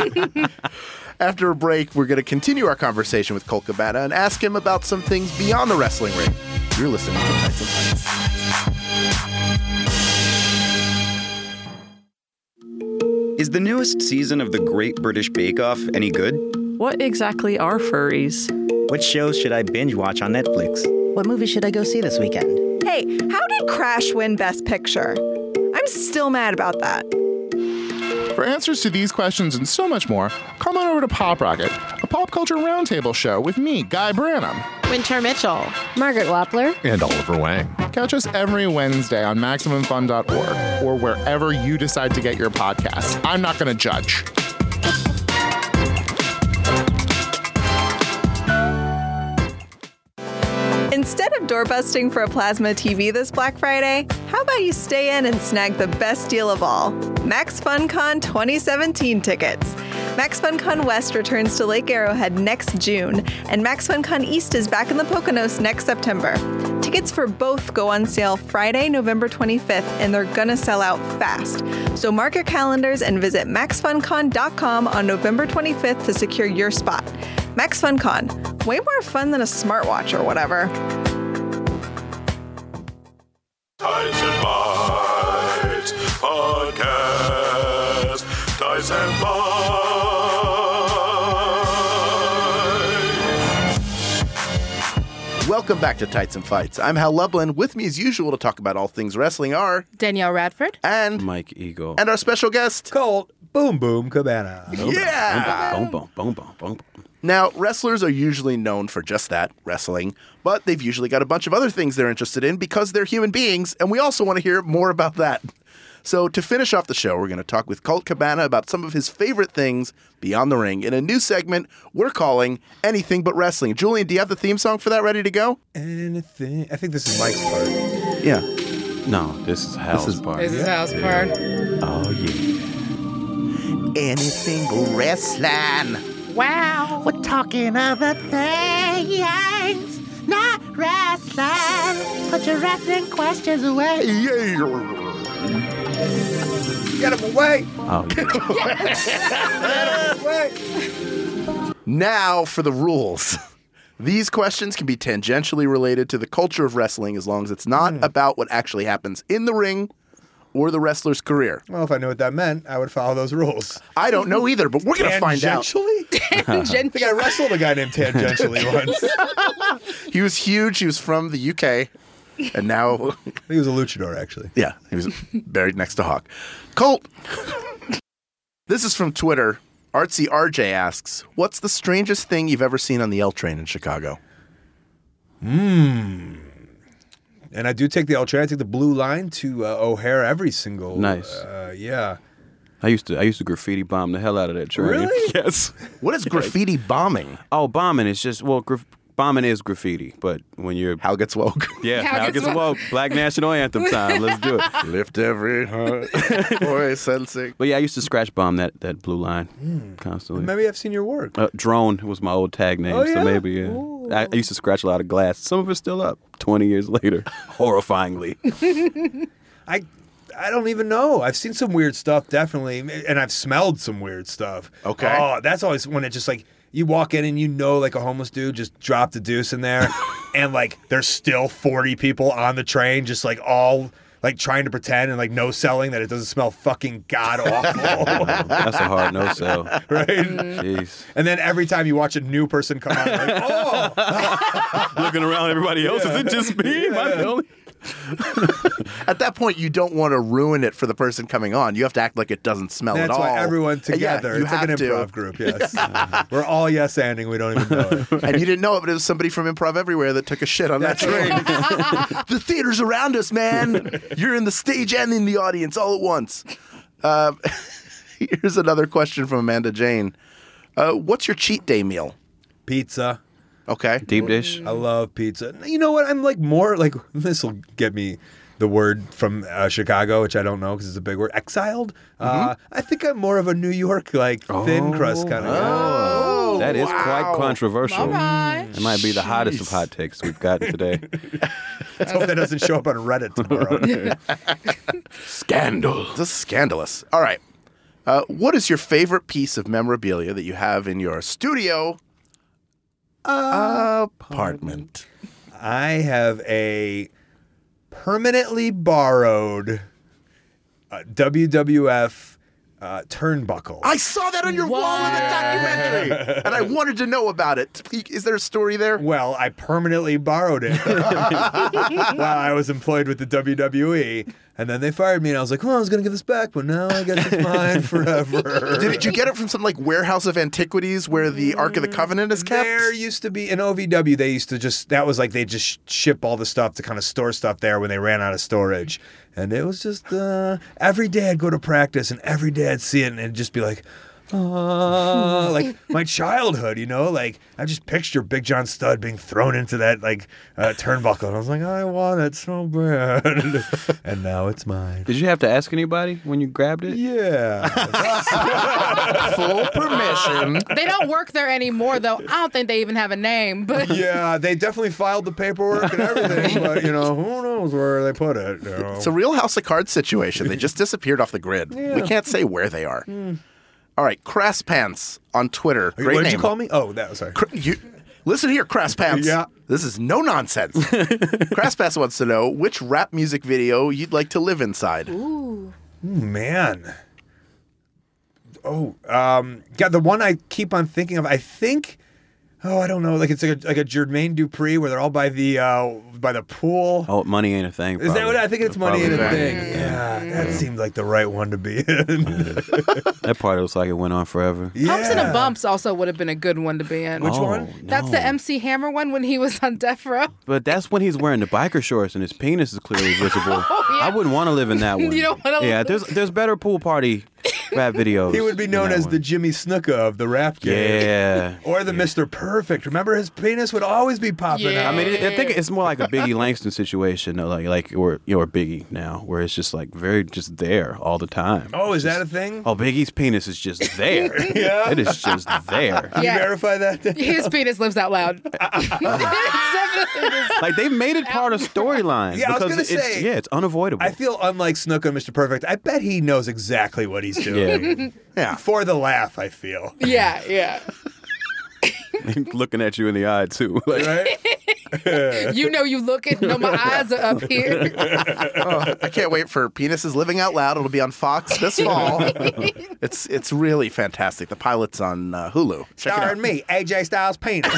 After a break, we're going to continue our conversation with Colt Cabana and ask him about some things beyond the wrestling ring. You're listening to Tights and Fights. Is the newest season of The Great British Bake Off any good? What exactly are furries? Which shows should I binge watch on Netflix? What movie should I go see this weekend? Hey, how did Crash win Best Picture? I'm still mad about that. For answers to these questions and so much more, come on over to Pop Rocket, a pop culture roundtable show with me, Guy Branum. Wynter Mitchell. Margaret Wappler. And Oliver Wang. Catch us every Wednesday on MaximumFun.org or wherever you decide to get your podcasts. I'm not going to judge. Instead of doorbusting for a plasma TV this Black Friday, how about you stay in and snag the best deal of all Max FunCon 2017 tickets. Max FunCon West returns to Lake Arrowhead next June, and Max FunCon East is back in the Poconos next September. Tickets for both go on sale Friday, November 25th, and they're gonna sell out fast. So mark your calendars and visit maxfuncon.com on November 25th to secure your spot. Max FunCon, way more fun than a smartwatch or whatever. Tights and Fights Podcast. Tights and Fights. Welcome back to Tights and Fights. I'm Hal Lublin. With me, as usual, to talk about all things wrestling are Danielle Radford and Mike Eagle. and our special guest, Colt Boom Boom Cabana. Yeah. Boom, boom, boom, boom, boom, boom. Now, wrestlers are usually known for just that, wrestling, but they've usually got a bunch of other things they're interested in because they're human beings, and we also want to hear more about that. So, to finish off the show, we're going to talk with Colt Cabana about some of his favorite things beyond the ring in a new segment we're calling Anything But Wrestling. Julian, do you have the theme song for that ready to go? Anything. I think this is Mike's part. Yeah. No, this is Hal's is- part. This is house part. Oh, yeah. Anything but wrestling. Wow. We're talking other things, not wrestling. Put your wrestling questions away. Get him away! Oh, [laughs] Now for the rules. [laughs] These questions can be tangentially related to the culture of wrestling as long as it's not hmm. about what actually happens in the ring or the wrestler's career. Well, if I knew what that meant, I would follow those rules. I don't know either, but we're going to find out. Tangentially? [laughs] I think I wrestled a guy named Tangentially [laughs] once. [laughs] He was huge. He was from the UK. And now, he was a luchador, actually. yeah, he was buried next to Hawk. Colt, this is from Twitter. Artsy RJ asks, What's the strangest thing you've ever seen on the L train in Chicago? Hmm. And I do take the L train. I take the blue line to uh, O'Hare every single. Nice. Uh, yeah. I used to I used to graffiti bomb the hell out of that train. Really? [laughs] Yes. What is [laughs] graffiti bombing? Oh, bombing is just well, graf- bombing is graffiti, but when you're How gets woke? [laughs] yeah, How how, gets gets woke. woke. Black national anthem time. Let's do it. Lift every heart, voice sensing. But yeah, I used to scratch bomb that that blue line constantly. Maybe I've seen your work. Uh, drone was my old tag name, Oh, yeah? so maybe yeah. I, I used to scratch a lot of glass. Some of it's still up. Twenty years later, [laughs] horrifyingly. [laughs] I I don't even know. I've seen some weird stuff, definitely, and I've smelled some weird stuff. Okay. Oh, that's always when it just like you walk in and you know like a homeless dude just dropped a deuce in there, [laughs] and like there's still 40 people on the train, just like all like trying to pretend and like no selling that it doesn't smell fucking god awful, [laughs] That's a hard no sell. [laughs] right? Jeez. And then every time you watch a new person come out, like, [laughs] oh, Looking around, everybody else. Is it just me? Am I the only? At that point, you don't want to ruin it for the person coming on. You have to act like it doesn't smell that's at all. That's why everyone Yeah, together. you it's like an have to. improv group. Yes, [laughs] [laughs] we're all yes anding. We don't even know it. [laughs] And you didn't know it, but it was somebody from Improv Everywhere that took a shit on that train. the theater's around us, man. You're in the stage and in the audience all at once. Uh, here's another question from Amanda Jane. Uh, what's your cheat day meal? Pizza. Okay. Deep dish. I love pizza. You know what? I'm like more like [laughs] this will get me the word from uh, Chicago, which I don't know because it's a big word. Exiled. Uh, I think I'm more of a New York like thin crust kind of guy. Oh, That is wow. quite controversial. All right. It might be the hottest of hot takes we've gotten today. [laughs] Let's hope that doesn't show up on Reddit tomorrow. [laughs] Scandal. This is scandalous. All right. Uh, what is your favorite piece of memorabilia that you have in your studio apartment? I have a permanently borrowed uh, WWF uh, turnbuckle. I saw that on your wall in the documentary, and I wanted to know about it. Is there a story there? Well, I permanently borrowed it [laughs] while I was employed with the WWE. And then they fired me, and I was like, "Oh, I was gonna give this back, but now I guess it's mine [laughs] forever." Did, did you get it from some like warehouse of antiquities where the Ark of the Covenant is kept? There used to be in OVW. They used to just that was like they just ship all the stuff to kind of store stuff there when they ran out of storage, and it was just uh, every day I'd go to practice, and every day I'd see it, and it'd just be like. Uh, [laughs] like my childhood, you know, like I just picture Big John Studd being thrown into that like uh, turnbuckle, and I was like, I want it so bad, [laughs] and now it's mine. Did you have to ask anybody when you grabbed it? Yeah. [laughs] Full permission. They don't work there anymore, though. I don't think they even have a name. But yeah, they definitely filed the paperwork and everything, but you know, who knows where they put it? You know? It's a real House of Cards situation. They just disappeared off the grid. We can't say where they are. All right, Crass Pants on Twitter. Great what did name. you call me? Oh, that was sorry. Cr- you, listen here, Crass Pants. Yeah. This is no nonsense. [laughs] Crass Pants wants to know which rap music video you'd like to live inside. Ooh. Man. Oh, um, yeah, the one I keep on thinking of, I think. Oh, I don't know. Like it's like a, like a Jermaine Dupri where they're all by the uh, by the pool. Oh, money ain't a thing. Is that what. I think? It's money ain't a that. thing. Yeah, that seemed like the right one to be in. [laughs] That part looks like it went on forever. Pumps and a Bumps also would have been a good one to be in. Which Oh, one? That's the. MC Hammer one when he was on Death Row. But that's when he's wearing the biker shorts and his penis is clearly visible. [laughs] oh, yeah. I wouldn't want to live in that [laughs] one. You don't wanna Yeah, live- there's there's better pool party rap videos. He would be known as one. the Jimmy Snuka of the rap game. Yeah. Or the Mr. Perfect. Remember his penis would always be popping out. I mean, I think it's more like a Biggie Langston situation, though, like like or you know, or Biggie now, where it's just like very just there all the time. Oh, is that a thing? Oh, Big E's penis is just there. [laughs] Yeah. it is just there. Can you verify that? [laughs] His penis lives out loud. [laughs] Like they made it part of storyline Yeah, I was because gonna it's say- yeah, it's unavoidable. I feel unlike Snuka and Mr. Perfect. I bet he knows exactly what he's doing. [laughs] Yeah. For the laugh, I feel. yeah, yeah. looking at you in the eye too. [laughs] Like, Right? [laughs] You know you look and know my eyes are up here. Oh, I can't wait for Penises Living Out Loud. It'll be on Fox this fall. it's it's really fantastic. The pilot's on uh, Hulu. Check it. Starring me, AJ Styles penis.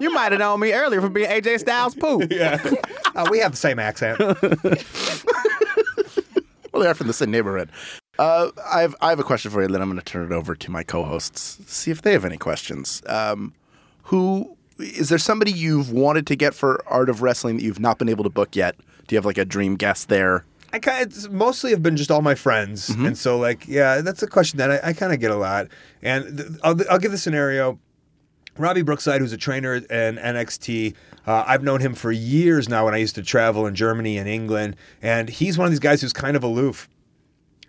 you might have known me earlier for being AJ Styles poo. yeah. Uh, we have the same accent. Well, they're from the same neighborhood. Uh, I have I have a question for you. Then I'm going to turn it over to my co-hosts. See if they have any questions. Um, who is there? Somebody you've wanted to get for Art of Wrestling that you've not been able to book yet? Do you have like a dream guest there? I kind of mostly have been just all my friends, and so like yeah, that's a question that I, I kind of get a lot. And th- I'll, I'll give the scenario. Robbie Brookside, who's a trainer in NXT, uh, I've known him for years now. When I used to travel in Germany and England, and he's one of these guys who's kind of aloof.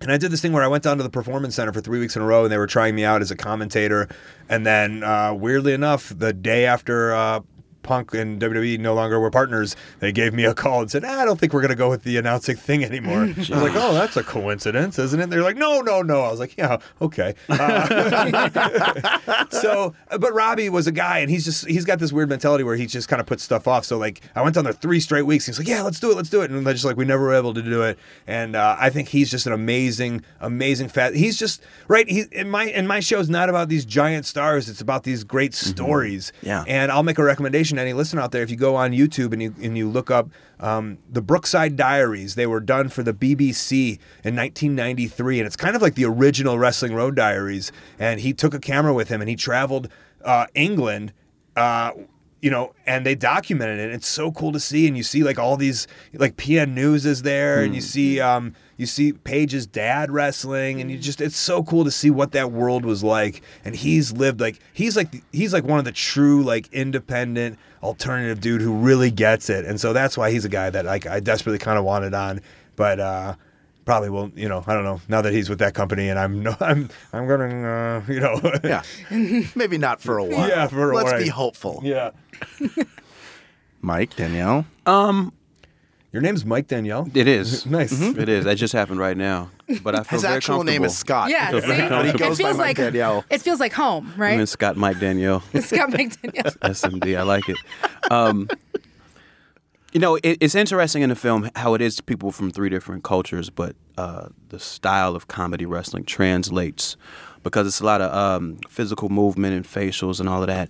And I did this thing where I went down to the performance center for three weeks in a row, and they were trying me out as a commentator. And then, uh, weirdly enough, the day after uh, Punk and WWE no longer were partners, they gave me a call and said, "Ah, "I don't think we're going to go with the announcing thing anymore." [laughs] I was like, "Oh, that's a coincidence, isn't it?" They're like, "No, no, no." I was like, "Yeah, okay." Uh, [laughs] so, but Robbie was a guy, and he's just he's got this weird mentality where he just kind of puts stuff off. So, like, I went down there three straight weeks. He's like, "Yeah, let's do it, let's do it," and they're just like, "We never were able to do it." And uh, I think he's just an amazing, amazing fat. He's just right. He in my in my show is not about these giant stars. It's about these great stories. Yeah. And I'll make a recommendation to any listener out there. If you go on YouTube and you and you look up um, the Brookside Diaries, they were done for the BBC in 1993, and it's kind of like the original Wrestling Road Diaries. And he took a camera with him, and he traveled uh, England. Uh, you know, and they documented it. It's so cool to see, and you see like all these, like PN News is there, and you see, um, you see Paige's dad wrestling, and you just, it's so cool to see what that world was like. And he's lived like he's like he's like one of the true like independent alternative dude who really gets it, and so that's why he's a guy that like I desperately kind of wanted on, but. uh Probably will, you know. I don't know. Now that he's with that company, and I'm, [laughs] no, I'm, I'm gonna, uh, you know, [laughs] Yeah, maybe not for a [laughs] while. Yeah, for a Let's while. be hopeful. yeah. Mike Danielle. Um, Your name's Mike Danielle. it is [laughs] Nice. It is. That just happened right now. But I feel His very actual name is. Scott. Yeah, feel see? very it comfortable. goes by feels Mike like Danielle. it feels like home, I'm right? Scott Mike Danielle. [laughs] Scott McDaniel. [laughs] SMD. I like it. Um, you know, it, it's interesting in the film how it is people from three different cultures, but uh, the style of comedy wrestling translates because it's a lot of um, physical movement and facials and all of that.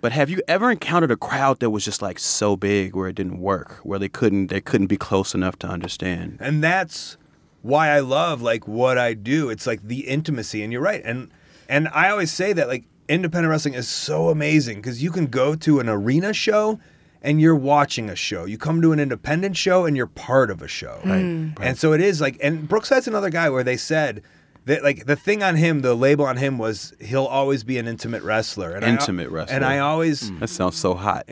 But have you ever encountered a crowd that was just like so big where it didn't work, where they couldn't they couldn't be close enough to understand? and that's why I love like what I do. It's like the intimacy, and you're right. And and I always say that like independent wrestling is so amazing because you can go to an arena show and you're watching a show. You come to an independent show and you're part of a show. Right, mm. And so it is like, and Brooks Brookside's another guy where they said. That, like the thing on him, the label on him was he'll always be an intimate wrestler. And I- Intimate wrestler. and I always That sounds so hot. [laughs]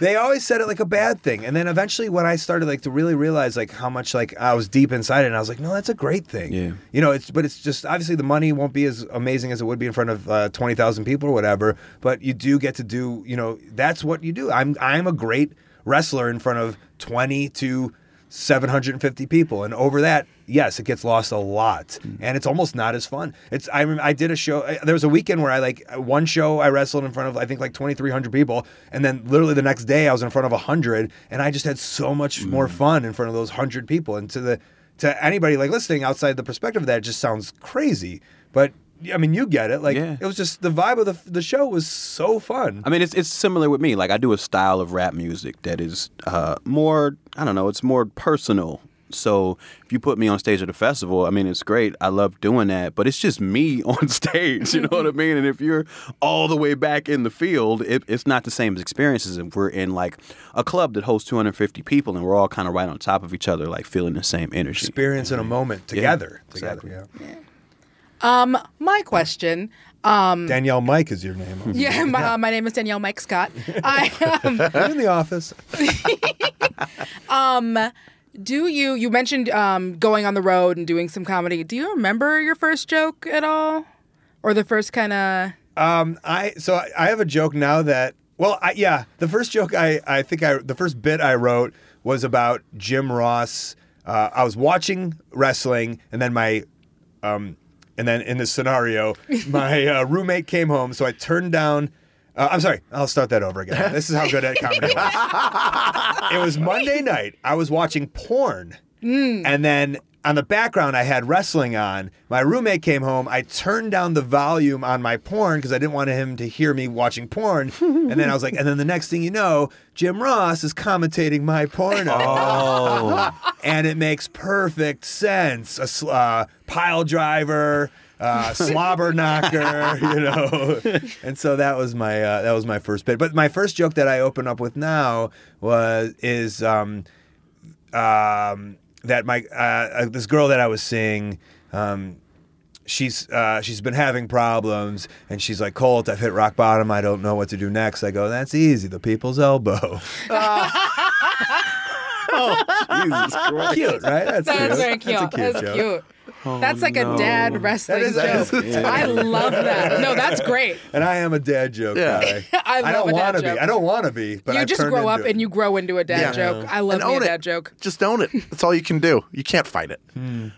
they always said it like a bad thing and then eventually when i started like to really realize like how much like i was deep inside it and i was like no that's a great thing Yeah. you know it's but it's just obviously the money won't be as amazing as it would be in front of uh, 20000 people or whatever but you do get to do you know that's what you do i'm i'm a great wrestler in front of 20 to 750 people. And over that yes it gets lost a lot. Mm. And it's almost not as fun. It's i i did a show I- there was a weekend where i like one show i wrestled in front of i think like 2300 people. And then literally the next day i was in front of 100 and i just had so much mm. more fun in front of those 100 people. And to the to anybody like listening outside the perspective of that it just sounds crazy. But i mean you get it like Yeah. it was just the vibe of the, the show was so fun I mean, it's it's similar with me. Like I do a style of rap music that is uh, more. I don't know. It's more personal. So if you put me on stage at a festival, I mean, it's great. I love doing that, but it's just me [laughs] on stage. You know what I [laughs] mean? And if you're all the way back in the field, it, it's not the same experience as if we're in like a club that hosts 250 people and we're all kind of right on top of each other, like feeling the same energy. experience in a moment together together yeah. Um, my question. Um, danielle mike is your name [laughs] yeah, my, uh, my name is Danielle Mike Scott. [laughs] I um, [laughs] You're in the office um, do you you mentioned um going on the road and doing some comedy? Do you remember your first joke at all, or the first kind of? Um, I so I, I have a joke now that well, I, yeah, the first joke I I think I the first bit I wrote was about Jim Ross. Uh, I was watching wrestling, and then my um, and then in this scenario, my uh, roommate came home, so I turned down. Uh, I'm sorry, I'll start that over again. This is how good at comedy was. [laughs] it was Monday night. I was watching porn. And then on the background, I had wrestling on. My roommate came home. I turned down the volume on my porn because I didn't want him to hear me watching porn. [laughs] and then I was like, and then the next thing you know, Jim Ross is commentating my porno. Oh. [laughs] and it makes perfect sense. A sl- uh, pile driver. Uh, slobber knocker, [laughs] you know, and so that was my uh, that was my first bit. But my first joke that I open up with now was is um, um, that my uh, uh, this girl that I was seeing, um, she's uh, she's been having problems, and she's like, Colt, I've hit rock bottom. I don't know what to do next. I go, that's easy. The people's elbow. [laughs] Jesus [laughs] Christ. cute, right? That's, That's cute. very cute. That's a cute That's joke. cute. that's like a dad wrestling That is- joke. [laughs] is- I love that. No, that's [laughs] great. And I am a dad joke Yeah. guy. I love don't wanna be. I don't want to be, but you I've just grow up it. and you grow into a dad Yeah. joke. I love And me a own it. dad joke. Just own it. That's all you can do. You can't fight it.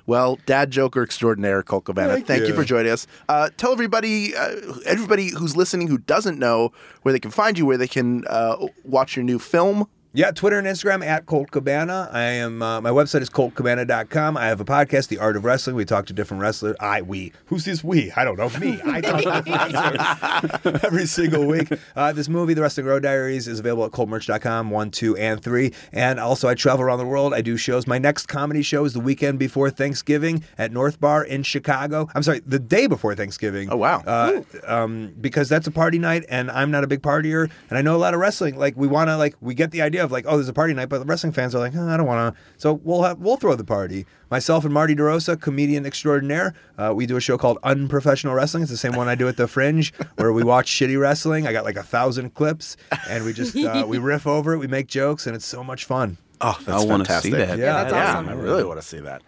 Well, dad joker extraordinaire, Colt Cabana. Thank Thank, you. you. for joining us. Uh, tell everybody, uh, everybody who's listening who doesn't know where they can find you, where they can uh, watch your new film. Yeah, Twitter and Instagram at Colt Cabana. I am. Uh, my website is coltcabana.com. I have a podcast, The Art of Wrestling. We talk to different wrestlers. I we. Who's this we? I don't know. Me. I talk to different [laughs] wrestlers [laughs] every single week. Uh, this movie, The Wrestling Road Diaries, is available at coltmerch.com. One, two, and three. And also, I travel around the world. I do shows. My next comedy show is the weekend before Thanksgiving at North Bar in Chicago. I'm sorry, the day before Thanksgiving. Oh, wow. Uh, um, because that's a party night, and I'm not a big partier, and I know a lot of wrestling. Like we want to, like we get the idea of like, oh, there's a party night, but the wrestling fans are like, oh, I don't want to. So we'll have we'll throw the party. Myself and Marty DeRosa, comedian extraordinaire, uh, we do a show called Unprofessional Wrestling. It's the same one I do at the Fringe, [laughs] where we watch shitty wrestling. I got like a thousand clips, and we just uh, we riff over it, we make jokes, and it's so much fun. Oh, that's I wanna see fantastic. that. Yeah, that's yeah, awesome. I really want to see that.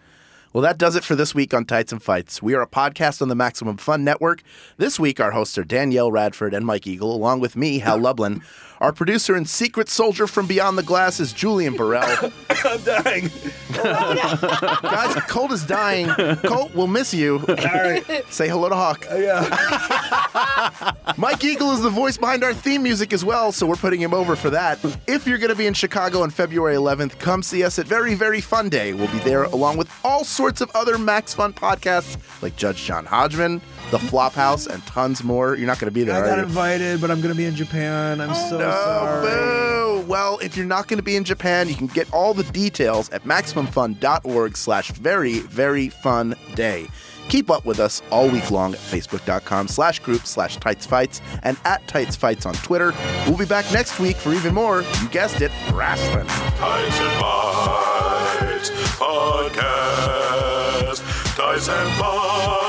Well, that does it for this week on Tights and Fights. We are a podcast on the Maximum Fun Network. This week, our hosts are Danielle Radford and Mike Eagle, along with me, Hal [laughs] Lublin. Our producer and secret soldier from beyond the glass is Julian Burrell. [laughs] I'm dying. Guys, Colt is dying. Colt, we'll miss you. All right. Say hello to Hawk. Uh, yeah. [laughs] Mike Eagle is the voice behind our theme music as well, so we're putting him over for that. If you're going to be in Chicago on February 11th, come see us at Very, Very Fun Day. We'll be there along with all sorts sorts of other Max Fun podcasts like Judge John Hodgman, The Flophouse, and tons more. You're not going to be there, I are got you? invited, but I'm going to be in Japan. I'm oh, so sorry. Boo! Well, if you're not going to be in Japan, you can get all the details at MaximumFun.org slash very, very fun day. Keep up with us all week long at Facebook.com slash group slash Tights Fights and at Tights Fights on Twitter. We'll be back next week for even more, you guessed it, wrestling. Tights and Fights Podcast. Tights and Fights.